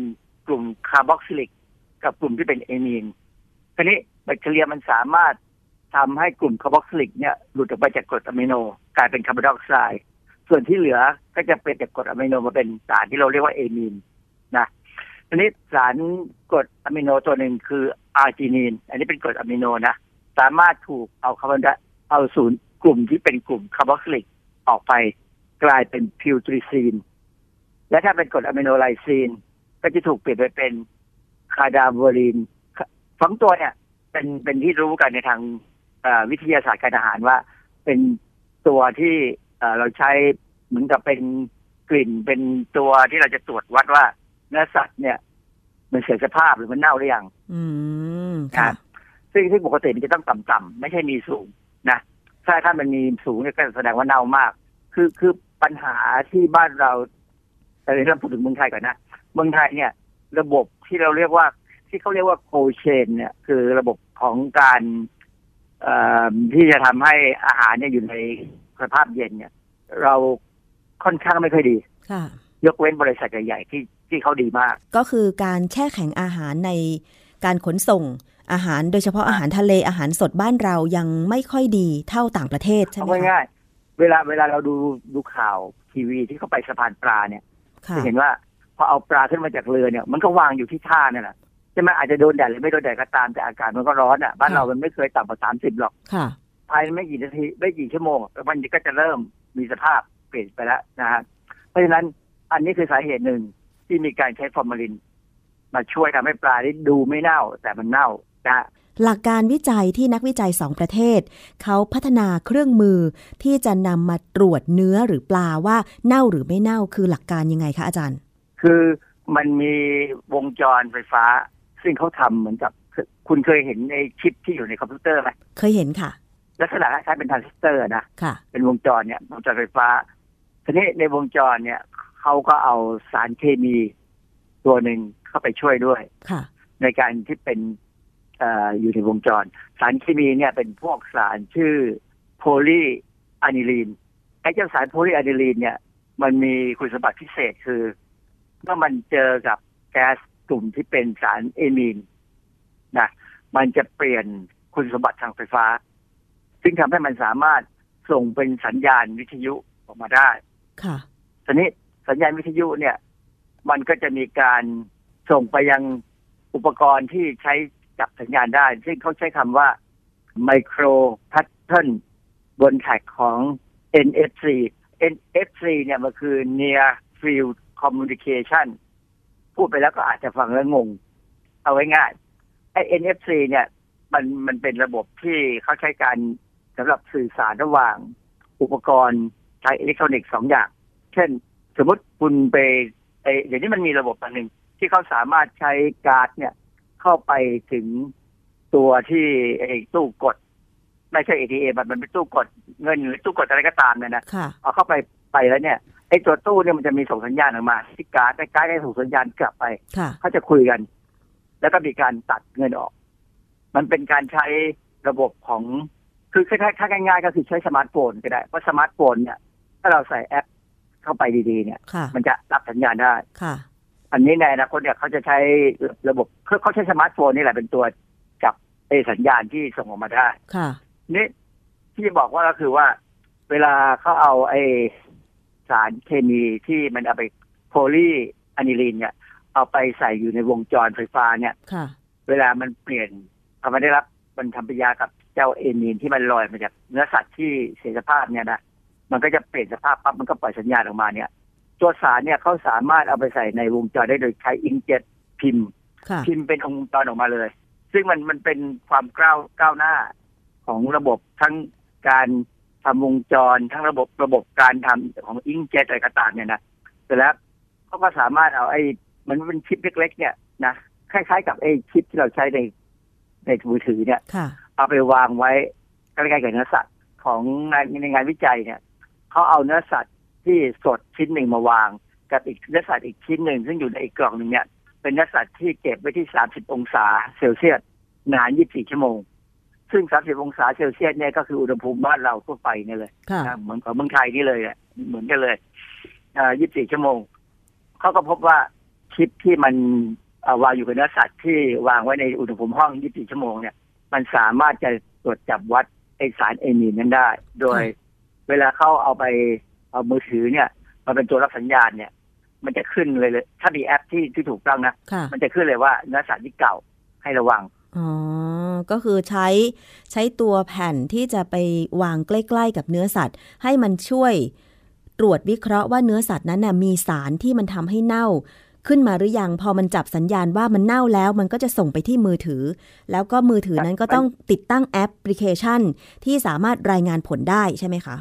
กลุ่มคาร์บอกซิลิก กับกลุ่มที่เป็นเอมีนทีนี้แบคทีเรียมันสามารถทำให้กลุ่มคาร์บอกซิลิกเนี่ยหลุดออกไปจากกรดอะมิโน กลายเป็นคาร์บอนไดออกไซด์ส่วนที่เหลือก็จะเป็นจากกรดอะมิโนมาเป็นสารที่เราเรียกว่าเอมีนนะทีนี้สารกรดอะมิโนตัวหนึ่งคืออาร์จินีน อันนี้เป็นกรดอะมิโนนะสามารถถูกเอาคาร์บอนไดออกไซด์กลุ่มที่เป็นกลุ่มคาร์บอกซิลิกออกไป กลายเป็น putrescine และถ้าเป็นกรดอะมิโนไลซีน ก็จะถูกเปลี่ยนไปเป็น cadaverine สองตัวเนี่ย เป็นเป็นที่รู้กันในทางเอ่อวิทยาศาสตร์การอาหารว่า เป็นตัวที่เอ่อเราใช้เหมือนกับเป็นกลิ่นเป็นตัวที่เราจะตรวจวัดว่าเนื้อสัตว์เนี่ย มันเสียสภาพหรือมันเน่าหรือยังอืมครัค่ะบซึ่งซึ่งปกติมันจะต้องต่ำๆไม่ใช่มีสูงนะถ้าถ้ามันมีสูงเนี่ยก็แสดงว่าเน่ามาก คือคือ ปัญหาที่บ้านเราแต่เรื่องพูดถึงเมืองไทยก่อนนะ เมืองไทยเนี่ย ระบบที่เราเรียกว่า ที่เขาเรียกว่าโคเชน เนี่ย คือระบบของการเอ่อที่จะทำให้อาหารเนี่ยอยู่ในสภาพเย็นเนี่ย เราค่อนข้างไม่ค่อยดีค่ะยกเว้นบริษัทใหญ่ๆที่ที่เขาดีมาก ก็คือการแช่แข็งอาหารในการขนส่งอาหารโดยเฉพาะอาหารทะเลอาหารสดบ้านเรายังไม่ค่อยดีเท่าต่างประเทศใช่ไหมเอาคะง่ายๆ เวลาเวลาเราดูดูข่าวทีวีที่เขาไปสะพานปลาเนี่ยค่ะจะเห็นว่าพอเอาปลาขึ้นมาจากเรือเนี่ย มันก็วางอยู่ที่ท่าเนี่ยแหละใช่ไหมอาจจะโดนแดดหรือไม่โดนแดดก็ตามแต่อากาศมันก็ร้อนอะบ้านเรามันไม่เคยต่ำกว่าสามสิบหรอกค่ะภายในไม่กี่นาทีไม่กี่ชั่วโมงมันก็จะเริ่มมีสภาพเปลี่ยนไปแล้วนะฮะเพราะฉะนั้นอันนี้คือสาเหตุหนึ่งที่มีการใช้ฟอร์มาลิน มาช่วยทำให้ปลาที่ดูไม่เน่า แต่มันเน่านะฮะ หลักการวิจัยที่นักวิจัยสองประเทศ เขาพัฒนาเครื่องมือที่จะนำมาตรวจเนื้อหรือปลาว่าเน่าหรือไม่เน่าคือหลักการยังไงคะอาจารย์ คือมันมีวงจรไฟฟ้า ซึ่งเขาทำเหมือนกับ คุณเคยเห็นไอ้ชิปที่อยู่ในคอมพิวเตอร์ไหมเคยเห็นค่ะ ลักษณะคล้ายๆเป็นทรานซิสเตอร์นะค่ะ เป็นวงจรเนี่ยวงจรไฟฟ้าทีนี้ในวงจรเนี่ยเขาก็เอาสารเคมีตัวหนึ่งเข้าไปช่วยด้วย ค่ะ ในการที่เป็นเอออยู่ในวงจร สารเคมีเนี่ยเป็นพวกสารชื่อโพลีอะนิลีนไอ้เจ้าสารโพลีอะนิลีนเนี่ย มันมีคุณสมบัติพิเศษคือเมื่อมันเจอกับแก๊สกลุ่มที่เป็นสารเอมีนนะมันจะเปลี่ยนคุณสมบัติทางไฟฟ้า ซึ่งทำให้มันสามารถส่งเป็นสัญญาณวิทยุออกมาได้ ค่ะทีนี้สัญญาณวิทยุเนี่ย มันก็จะมีการส่งไปยังอุปกรณ์ที่ใช้ จับสัญญาณได้ ซึ่งเขาใช้คำว่า micro pattern บนแท็กของ NFC NFC เนี่ยมันคือ near field communication พูดไปแล้วก็อาจจะฟังแล้วงง เอาไว้ง่ายไอ้ NFC เนี่ย มันมันเป็นระบบที่เขาใช้การสำหรับสื่อสารระหว่างอุปกรณ์ใช้อิเล็กทรอนิกส์สองอย่าง เช่น สมมติคุณไปไอ้เดี๋ยวนี้มันมีระบบอันหนึ่งที่เขาสามารถใช้การ์ดเนี่ย เข้าไปถึงตัวที่ไอ้ตู้กด ไม่ใช่ ATM มันมันเป็นตู้กดเงินหรือตู้กดอะไรก็ตามเนี่ยนะค่ะเอาเข้าไปไปแล้วเนี่ยไอ้ตัวตู้เนี่ยมันจะมีส่งสัญญาณออกมาที่การ์ดไอ้การ์ดได้ส่งสัญญาณกลับไปค่ะเขาจะคุยกัน แล้วก็มีการตัดเงินออก มันเป็นการใช้ระบบของคือคล้ายๆถ้าง่ายๆก็คือใช้สมาร์ทโฟนก็ได้เพราะสมาร์ทโฟนเนี่ย ถ้าเราใส่แอปเข้าไปดีๆ เนี่ยค่ะมันจะรับสัญญาณได้ค่ะ อันนี้ในอนาคตเนี่ยเขาจะใช้ระบบเขาเขาใช้สมาร์ทโฟนนี่แหละเป็นตัวจับไอสัญญาณที่ส่งออกมาได้ ค่ะ นี่ที่จะบอกว่าก็คือว่า เวลาเขาเอาไอสารเคมีที่มันเอาไป polyaniline เนี่ย เอาไปใส่อยู่ในวงจรไฟฟ้าเนี่ย ค่ะ เวลามันเปลี่ยนพอมันได้รับมันทำปฏิกิริยากับเจ้าเอมีนที่มันลอยมาจากเนื้อสัตว์ที่เสียสภาพเนี่ยนะมันก็จะเปลี่ยนสภาพปั๊บมันก็ปล่อยสัญญาณออกมาเนี่ย ตัวสารเนี่ยเขาสามารถเอาไปใส่ในวงจรได้โดยใช้อิงเจ็ตพิมพ์ค่ะพิมพ์เป็นองค์กรออกมาเลย ซึ่งมันมันเป็นความก้าวก้าวหน้าของระบบทั้งการทำวงจรทั้งระบบระบบการทำของอิงเจ็ตอะไรก็ตามเนี่ยนะเสร็จแล้วเขาก็สามารถเอาไอ้มันเป็นชิปเล็ก ๆ เนี่ยนะคล้ายๆ กับไอ้ชิปที่เราใช้ในในมือถือเนี่ยค่ะเอาไปวางไว้ใกล้ๆกับเนื้อสัตว์ของงานในงานวิจัยเนี่ยเขาเอาเนื้อสัตว์ ที่สดชิ้นหนึ่งมาวาง กับอีกเนื้อสัตว์อีกชิ้นหนึ่งซึ่งอยู่ในอีกกล่องหนึ่งเนี่ยเป็นเนื้อสัตว์ที่เก็บไว้ที่ 30 องศาเซลเซียสนาน 24 ชั่วโมง ซึ่ง 30 องศาเซลเซียสเนี่ยก็คืออุณหภูมิบ้านเราทั่วไปเนี่ยเลยค่ะนะเหมือนกับเมืองไทยนี่เลยอะเหมือนกันเลยอ่า24 ชั่วโมงเขาก็พบว่าชิปที่มันเอ่อวางอยู่กับเนื้อสัตว์ที่วางไว้ในอุณหภูมิห้อง 24 ชั่วโมงเนี่ย มันสามารถจะตรวจจับวัดไอสารเอมีนนั้นได้ โดยเวลาเขาเอาไป เอามือถือเนี่ยมาเป็นตัวรับสัญญาณเนี่ย มันจะขึ้นเลยเลย ถ้ามีแอปที่ที่ถูกต้องนะค่ะมันจะขึ้นเลยว่าเนื้อสัตว์ที่เก่าให้ระวังอ๋อ ก็คือใช้ใช้ตัวแผ่นที่จะไปวางใกล้ ๆ กับเนื้อสัตว์ ให้มันช่วยตรวจวิเคราะห์ว่าเนื้อสัตว์นั้นน่ะมีสารที่มันทำให้เน่า ขึ้นมาหรือยังพอมันจับสัญญาณว่ามันเน่าแล้ว มันก็จะส่งไปที่มือถือ แล้วก็มือถือนั้นก็ต้องติดตั้งแอปพลิเคชัน ที่สามารถรายงานผลได้ใช่ไหมคะ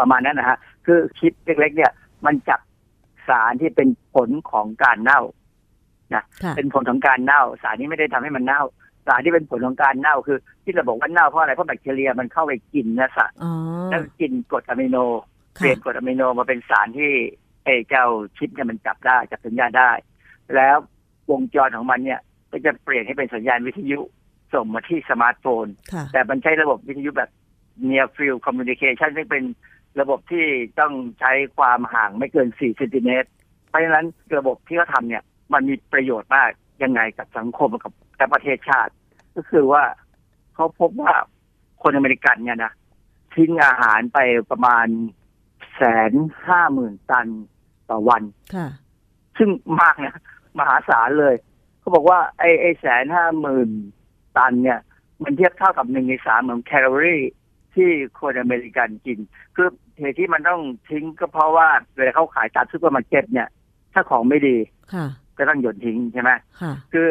ประมาณนั้นนะฮะ คือชิปเล็กๆ เนี่ย มันจับสารที่เป็นผลของการเน่านะค่ะเป็นผลของการเน่า สารนี้ไม่ได้ทำให้มันเน่า สารที่เป็นผลของการเน่าคือ ที่เราบอกว่าเน่าเพราะอะไรเพราะแบคทีเรียมันเข้าไปกินเนื้อสัตว์อ๋อแล้วกินกรดอะมิโนเปค่ะลี่ยนกรดอะมิโนมาเป็นสารที่ไอ้เจ้าชิปเนี่ยมันจับได้จับสัญญาณได้ แล้ววงจรของมันเนี่ย ก็จะเปลี่ยนให้เป็นสัญญาณวิทยุส่งมาที่สมาร์ทโฟนค่ะแต่มันใช้ระบบวิทยุแบบ near field communication ซึ่งเป็น ระบบที่ต้องใช้ความห่างไม่เกิน 4 เซนติเมตร เพราะฉะนั้นระบบที่เขาทำเนี่ย มันมีประโยชน์มากยังไงกับสังคมกับกับประเทศชาติ ก็คือว่าเขาพบว่าคนอเมริกันเนี่ยนะทิ้งอาหารไปประมาณแสนห้าหมื่นตันต่อวันค่ะ ซึ่งมากนะมหาศาลเลย เขาบอกว่าไอ้ไอ้แสนห้าหมื่นตันเนี่ย มันเทียบเท่ากับหนึ่งในสามของแคลอรี่ ที่คนอเมริกันกิน คือเหตุที่มันต้องทิ้งก็เพราะว่าเวลาเขาขายตามซุปเปอร์มาร์เก็ตเนี่ย ถ้าของไม่ดีค่ะก็ต้องโยนทิ้งใช่ไหมค่ะคือ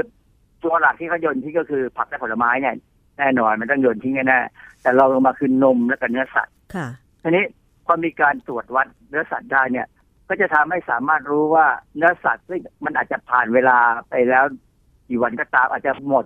ตัวหลักที่เขาโยนทิ้งก็คือผักและผลไม้เนี่ยแน่นอนมันต้องโยนทิ้งแน่ๆแต่เราลงมาคือนมและก็เนื้อสัตว์ค่ะทีนี้พอมีการตรวจวัดเนื้อสัตว์ได้เนี่ย ก็จะทำให้สามารถรู้ว่าเนื้อสัตว์ซึ่งมันอาจจะผ่านเวลาไปแล้วกี่วันก็ตามอาจจะหมด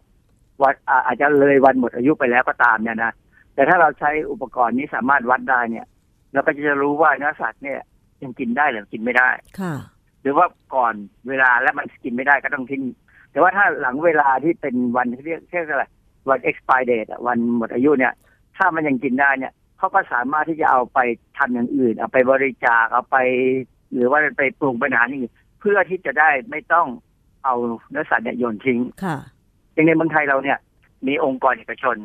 วันอ่าอาจจะเลยวันหมดอายุไปแล้วก็ตามเนี่ยนะ แต่ถ้าเราใช้อุปกรณ์นี้สามารถวัดได้เนี่ยเราก็จะรู้ว่าเนื้อสัตว์เนี่ยยังกินได้หรือกินไม่ได้ค่ะหรือว่าก่อนเวลาแล้วมันกินไม่ได้ก็ต้องทิ้ง แต่ว่าถ้าหลังเวลาที่เป็นวันที่เรียกเรียกอะไรวัน expire date อะวันหมดอายุเนี่ย ถ้ามันยังกินได้เนี่ยเขาก็สามารถที่จะเอาไปทำอย่างอื่น เอาไปบริจาคเอาไป หรือว่าไปปรุงเป็นอาหารอย่างอื่นเพื่อที่จะได้ไม่ต้องเอาเนื้อสัตว์เนี่ยโยนทิ้ง ค่ะ อย่างในเมืองไทยเราเนี่ย มีองค์กรเอกชน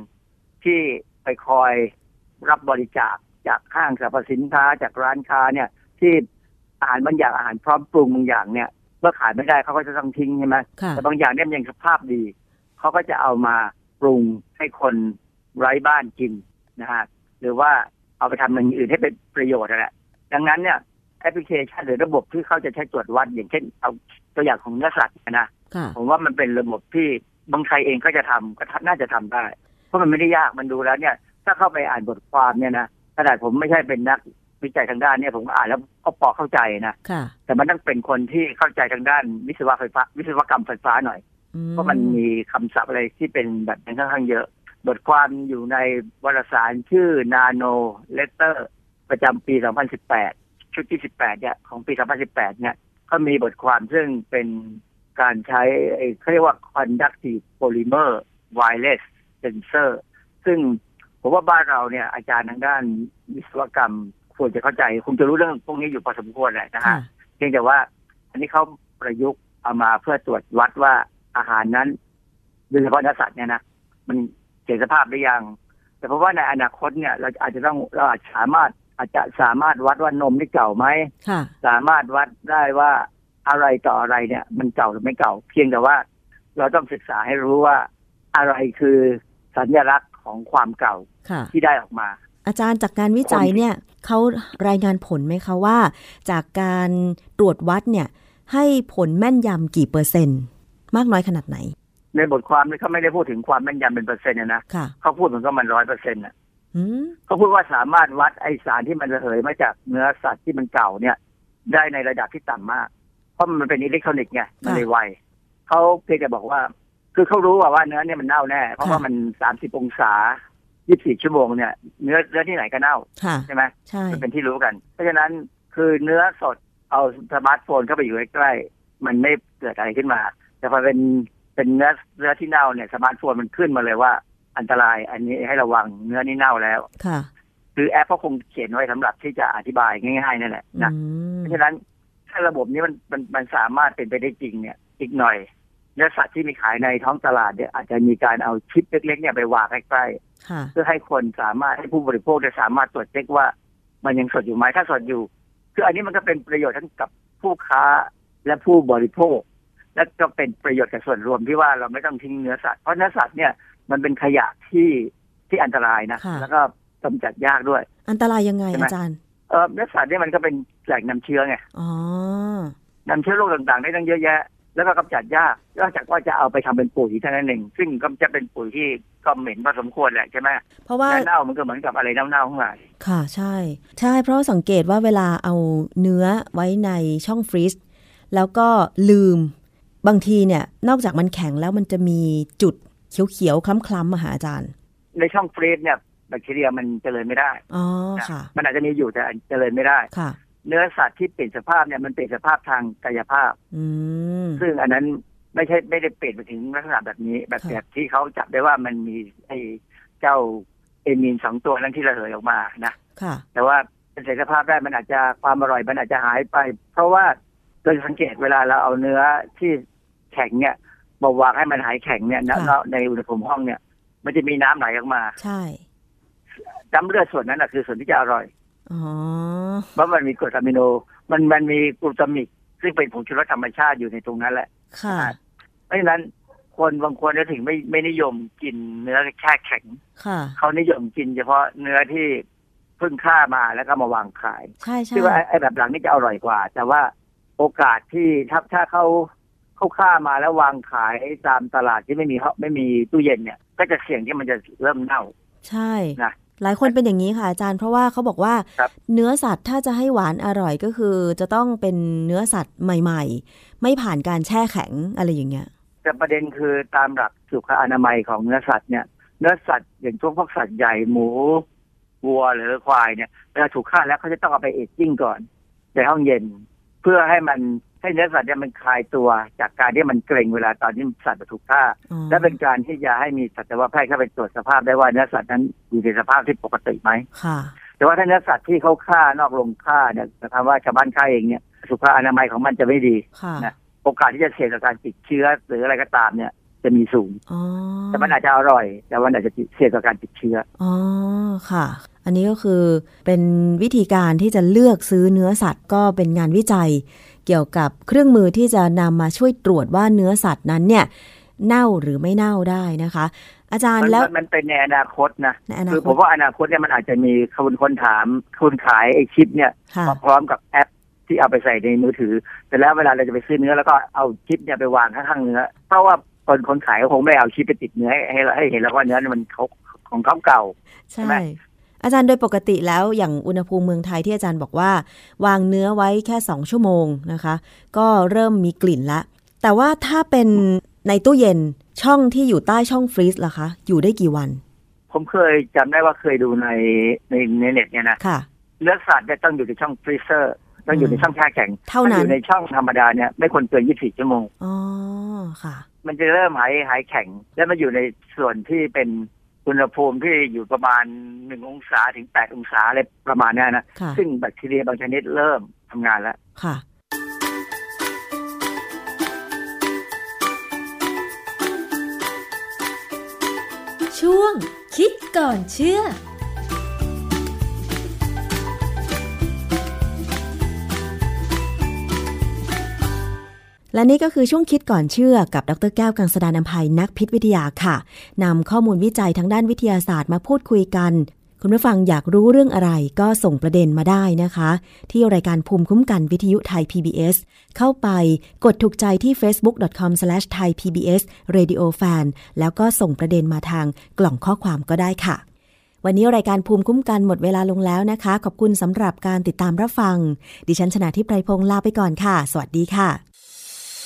ที่ ไปคอยรับบริจาคจากห้างสรรพสินค้าจากร้านค้าเนี่ย ที่อาหารบางอย่างอาหารพร้อมปรุงบางอย่างเนี่ยเมื่อขายไม่ได้เขาก็จะต้องทิ้งใช่ไหมค่ะแต่บางอย่างเนี่ยมันยังสภาพดีเขาก็จะเอามาปรุงให้คนไร้บ้านกินนะฮะหรือว่าเอาไปทำอย่างอื่นให้เป็นประโยชน์นั่นแหละดังนั้นเนี่ยแอปพลิเคชันหรือระบบที่เขาจะใช้ตรวจวัด อย่างเช่น เอาตัวอย่างของเนื้อสัตว์นะค่ะผมว่ามันเป็นระบบที่บางใครเองก็จะทำก็น่าจะทำได้ เพราะมันไม่ได้ยากมันดูแล้วเนี่ย ถ้าเข้าไปอ่านบทความเนี่ยนะขนาดผมไม่ใช่เป็นนักวิจัยทางด้านเนี่ยผมก็อ่านแล้วก็พอเข้าใจนะค่ะ แต่มันต้องเป็นคนที่เข้าใจทางด้านวิศวะไฟฟ้า วิศวกรรมไฟฟ้าหน่อยอืเพราะมันมีคำศัพท์อะไรที่เป็นแบบนั้นค่อนข้างเยอะ บทความอยู่ในวารสารชื่อ Nano Letter ประจำปี 2018 ชุดที่ 18 เนี่ย ของปี 2018 เนี่ยก็มีบทความซึ่งเป็นการใช้ไอ้เขาเรียกว่า conductive polymer wireless sensor ซึ่งผมว่าบ้านเราเนี่ยอาจารย์ทางด้านวิศวกรรมควรจะเข้าใจคงจะรู้เรื่องพวกนี้อยู่พอสมควรแหละนะค่ะฮะเพียงแต่ว่า อันนี้เขาประยุกต์เอามาเพื่อตรวจวัดว่าอาหารนั้นโดยเฉพาะเนื้อสัตว์เนี่ยนะมันเสียสภาพหรือยัง แต่เพราะว่าในอนาคตเนี่ย เราอาจจะต้องเราอาจสามารถอาจจะสามารถวัดว่านมที่เก่าไหมค่ะสามารถวัดได้ว่าอะไรต่ออะไรเนี่ย มันเก่าหรือไม่เก่า เพียงแต่ว่า เราต้องศึกษาให้รู้ว่าอะไรคือ สัญลักษณ์ของความเก่าค่ะที่ได้ออกมา อาจารย์จากการวิจัยเนี่ยเขารายงานผลไหมคะว่า จากการตรวจวัดเนี่ย ให้ผลแม่นยำกี่เปอร์เซ็นต์ มากน้อยขนาดไหน ในบทความนี้เขาไม่ได้พูดถึงความแม่นยำเป็นเปอร์เซ็นต์นะค่ะเขาพูดเหมือนกับมันร้อยเปอร์เซ็นต์ะอืมเขาพูดว่าสามารถวัดไอสารที่มันระเหยมาจากเนื้อสัตว์ที่มันเก่าเนี่ย ได้ในระดับที่ต่ำมาก เพราะมันเป็นอิเล็กทรอนิกส์ไงมันเลยไวเขาเพียงแต่บอกว่า คือเขารู้ว่าว่าเนื้อเนี่ยมันเน่าแน่ เพราะว่ามันสามสิบองศายี่สิบสี่ชั่วโมงเนี่ยเนื้อเนื้อที่ไหนก็เน่าค่ะใช่ไหมใช่มันเป็นที่รู้กัน เพราะฉะนั้นคือเนื้อสดเอาสมาร์ทโฟนเข้าไปอยู่ใกล้ๆมันไม่เกิดอะไรขึ้นมา แต่พอเป็นเป็นเนื้อเนื้อที่เน่าเนี่ยสมาร์ทโฟนมันขึ้นมาเลยว่าอันตรายอันนี้ให้ระวังเนื้อนี่เน่าแล้วค่ะคือแอปก็คงเขียนไว้สำหรับที่จะอธิบายง่ายๆนั่นแหละอืมนะเพราะฉะนั้นถ้าระบบนี้มันมันมันสามารถเป็นไปได้จริงเนี่ย อีกหน่อย เนื้อสัตว์ที่มีขายในท้องตลาดเนี่ยอาจจะมีการเอาชิปเล็กๆเนี่ยไปวางใกล้ๆค่ะเพื่อให้คนสามารถให้ผู้บริโภคได้สามารถตรวจเช็คว่า มันยังสดอยู่ไหมถ้าสดอยู่ คืออันนี้มันก็เป็นประโยชน์ทั้งกับผู้ค้าและผู้บริโภค และก็เป็นประโยชน์กับส่วนรวมที่ว่าเราไม่ต้องทิ้งเนื้อสัตว์เพราะเนื้อสัตว์เนี่ยมันเป็นขยะที่ที่อันตรายนะค่ะแล้วก็กำจัดยากด้วย อันตรายยังไงใช่ไหมอาจารย์เออเนื้อสัตว์เนี่ยมันก็เป็นแหล่งนำเชื้อไงอ๋อนำเชื้อโรคต่างๆ ได้ตั้งเยอะแยะ แล้วก็กำจัดยากนอกจากว่าจะเอาไปทำเป็นปุ๋ยเท่านั้นเองซึ่งก็จะเป็นปุ๋ยที่ก็เหม็นพอสมควรแหละใช่ไหมเพราะว่าและเน่ามันก็เหมือนกับอะไรเน่าๆทั้งหลายค่ะใช่ ใช่เพราะสังเกตว่าเวลาเอาเนื้อไว้ในช่องฟรีซแล้วก็ลืมบางทีเนี่ยนอกจากมันแข็งแล้วมันจะมีจุดเขียวๆคล้ำๆมาหาอาจารย์ ในช่องฟรีซเนี่ยแบคทีเรียมันเจริญไม่ได้ อ๋อนะค่ะ มันอาจจะมีอยู่แต่เจริญไม่ได้ ค่ะ เนื้อสัตว์ที่เปลี่ยนสภาพเนี่ยมันเปลี่ยนสภาพทางกายภาพอืมซึ่งอันนั้นไม่ใช่ไม่ได้เปลี่ยนไปถึงลักษณะแบบนี้ แบบค่ะแบบที่เขาจับได้ว่ามันมีไอ้เจ้าเอมีนสองตัวนั้นที่ระเหยออกมานะค่ะแต่ว่าเป็นเสียสภาพได้มันอาจจะความอร่อยมันอาจจะหายไป เพราะว่าโดยสังเกตเวลาเราเอาเนื้อที่แข็งเนี่ยมาวางให้มันหายแข็งเนี่ยนะค่ะในอุณหภูมิห้องเนี่ย มันจะมีน้ำไหลออกมา ใช่น้ำเลือดส่วนนั้นแหะคือส่วนที่จะอร่อยอ๋อ เพราะมันมีกรดอะมิโน มันมันมีกลูตามิก ซึ่งเป็นผงชูรสธรรมชาติอยู่ในตรงนั้นแหละ ค่ะ เพราะฉะนั้นคนบางคนจะถึงไม่ไม่นิยมกินเนื้อแช่แข็ง ค่ะ เขานิยมกินเฉพาะเนื้อที่เพิ่งฆ่ามาแล้วก็มาวางขาย ใช่ใช่ซึ่งว่าไอ้ไอ้แบบหลังนี่จะอร่อยกว่า แต่ว่าโอกาสที่ถ้าถ้าเขาเขาฆ่ามาแล้ววางขายตามตลาดที่ไม่มีเขาไม่มีตู้เย็นเนี่ย ก็จะเสี่ยงที่มันจะเริ่มเน่า ใช่นะ หลายคนเป็นอย่างนี้ค่ะอาจารย์เพราะว่าเขาบอกว่าครับเนื้อสัตว์ถ้าจะให้หวานอร่อยก็คือ จะต้องเป็นเนื้อสัตว์ใหม่ ๆ ไม่ผ่านการแช่แข็งอะไรอย่างเงี้ยแต่ประเด็นคือตามหลักสุขอนามัยของเนื้อสัตว์เนี่ยเนื้อสัตว์อย่างพวกพวกสัตว์ใหญ่หมูวัวหรือควายเนี่ยเวลาถูกฆ่าแล้วเขาจะต้องเอาไปเอจจิ้งก่อนในห้องเย็น เพื่อให้มันให้เนื้อสัตว์เนี่ยมันคลายตัวจากการที่มันเกร็งเวลาตอนที่สัตว์ถูกฆ่าอ๋อและเป็นการที่จะให้มีสัตวแพทย์เข้าไปตรวจสภาพได้ว่าเนื้อสัตว์นั้นอยู่ในสภาพที่ปกติไหมค่ะแต่ว่าถ้าเนื้อสัตว์ที่เขาฆ่านอกโรงฆ่าเนี่ยนะครับว่าชาวบ้านฆ่าเองเนี่ยสุขอนามัยของมันจะไม่ดีค่ะนะโอกาสที่จะเสี่ยงต่อการติดเชื้อหรืออะไรก็ตามเนี่ย จะมีสูงอ๋อแต่มันอาจจะอร่อย แต่มันอาจจะเสี่ยงต่อการติดเชื้ออ๋อค่ะ อันนี้ก็คือเป็นวิธีการที่จะเลือกซื้อเนื้อสัตว์ก็เป็นงานวิจัย เกี่ยวกับเครื่องมือที่จะนำมาช่วยตรวจว่าเนื้อสัตว์นั้นเนี่ยเน่าหรือไม่เน่าได้นะคะ อาจารย์มันแล้วมันมันเป็นในอนาคตนะในอนาคือคผตมว่าอนาคตเนี่ยมันอาจจะมีคนคนถามคนขายไอ้ชิปเนี่ยค่ะมาพร้อมกับแอปที่เอาไปใส่ในมือถือแต่แล้วเวลาเราจะไปซื้อเนื้อแล้วก็เอาชิปเนี่ยไปวางข้างๆเนื้อเพราะว่า คนคนขายก็คงไม่เอาชิปไปติดเนื้อให้ให้ให้เห็นแล้วว่าเนื้อนี่มันเขาของเขาเก่าใช่ใช่ไหมอาจารย์โดยปกติแล้วอย่างอุณหภูมิเมืองไทยที่อาจารย์บอกว่า วางเนื้อไว้แค่สองชั่วโมงนะคะ ก็เริ่มมีกลิ่นละ แต่ว่าถ้าเป็นในตู้เย็นช่องที่อยู่ใต้ช่อง freeze ล่ะคะ อยู่ได้กี่วัน ผมเคยจำได้ว่าเคยดูในในในเน็ตเนี่ยนะค่ะเนื้อสัตว์เนี่ยต้องอยู่ในช่อง freezer ต้องอยู่ในช่องแช่แข็งถ้าอยู่ในช่องธรรมดาเนี่ยไม่ควรเกินยี่สิบชั่วโมงอ๋อค่ะ มันจะเริ่มหายหายแข็ง แล้วมาอยู่ในส่วนที่เป็นอุณหภูมิที่อยู่ประมาณหนึ่งองศาถึงแปดองศาอะไรประมาณนี้นะ ซึ่งแบคทีเรียบางชนิดเริ่มทำงานแล้ว ค่ะ ช่วงคิดก่อนเชื่อ และนี่ก็คือช่วงคิดก่อนเชื่อกับดรแก้วกังสดานนภัยนักพิษวิทยาค่ะนำข้อมูลวิจัยทางด้านวิทยาศาสตร์มาพูดคุยกัน คุณผู้ฟังอยากรู้เรื่องอะไรก็ส่งประเด็นมาได้นะคะ ที่รายการภูมิคุ้มกันวิทยุไทย PBS เข้าไปกดถูกใจที่ facebook.com/thaipbsradiofan แล้วก็ส่งประเด็นมาทางกล่องข้อความก็ได้ค่ะวันนี้รายการภูมิคุ้มกันหมดเวลาลงแล้วนะคะ ขอบคุณสำหรับการติดตามรับฟัง ดิฉันชนะทิพไพรพงศ์ลาไปก่อนค่ะ สวัสดีค่ะ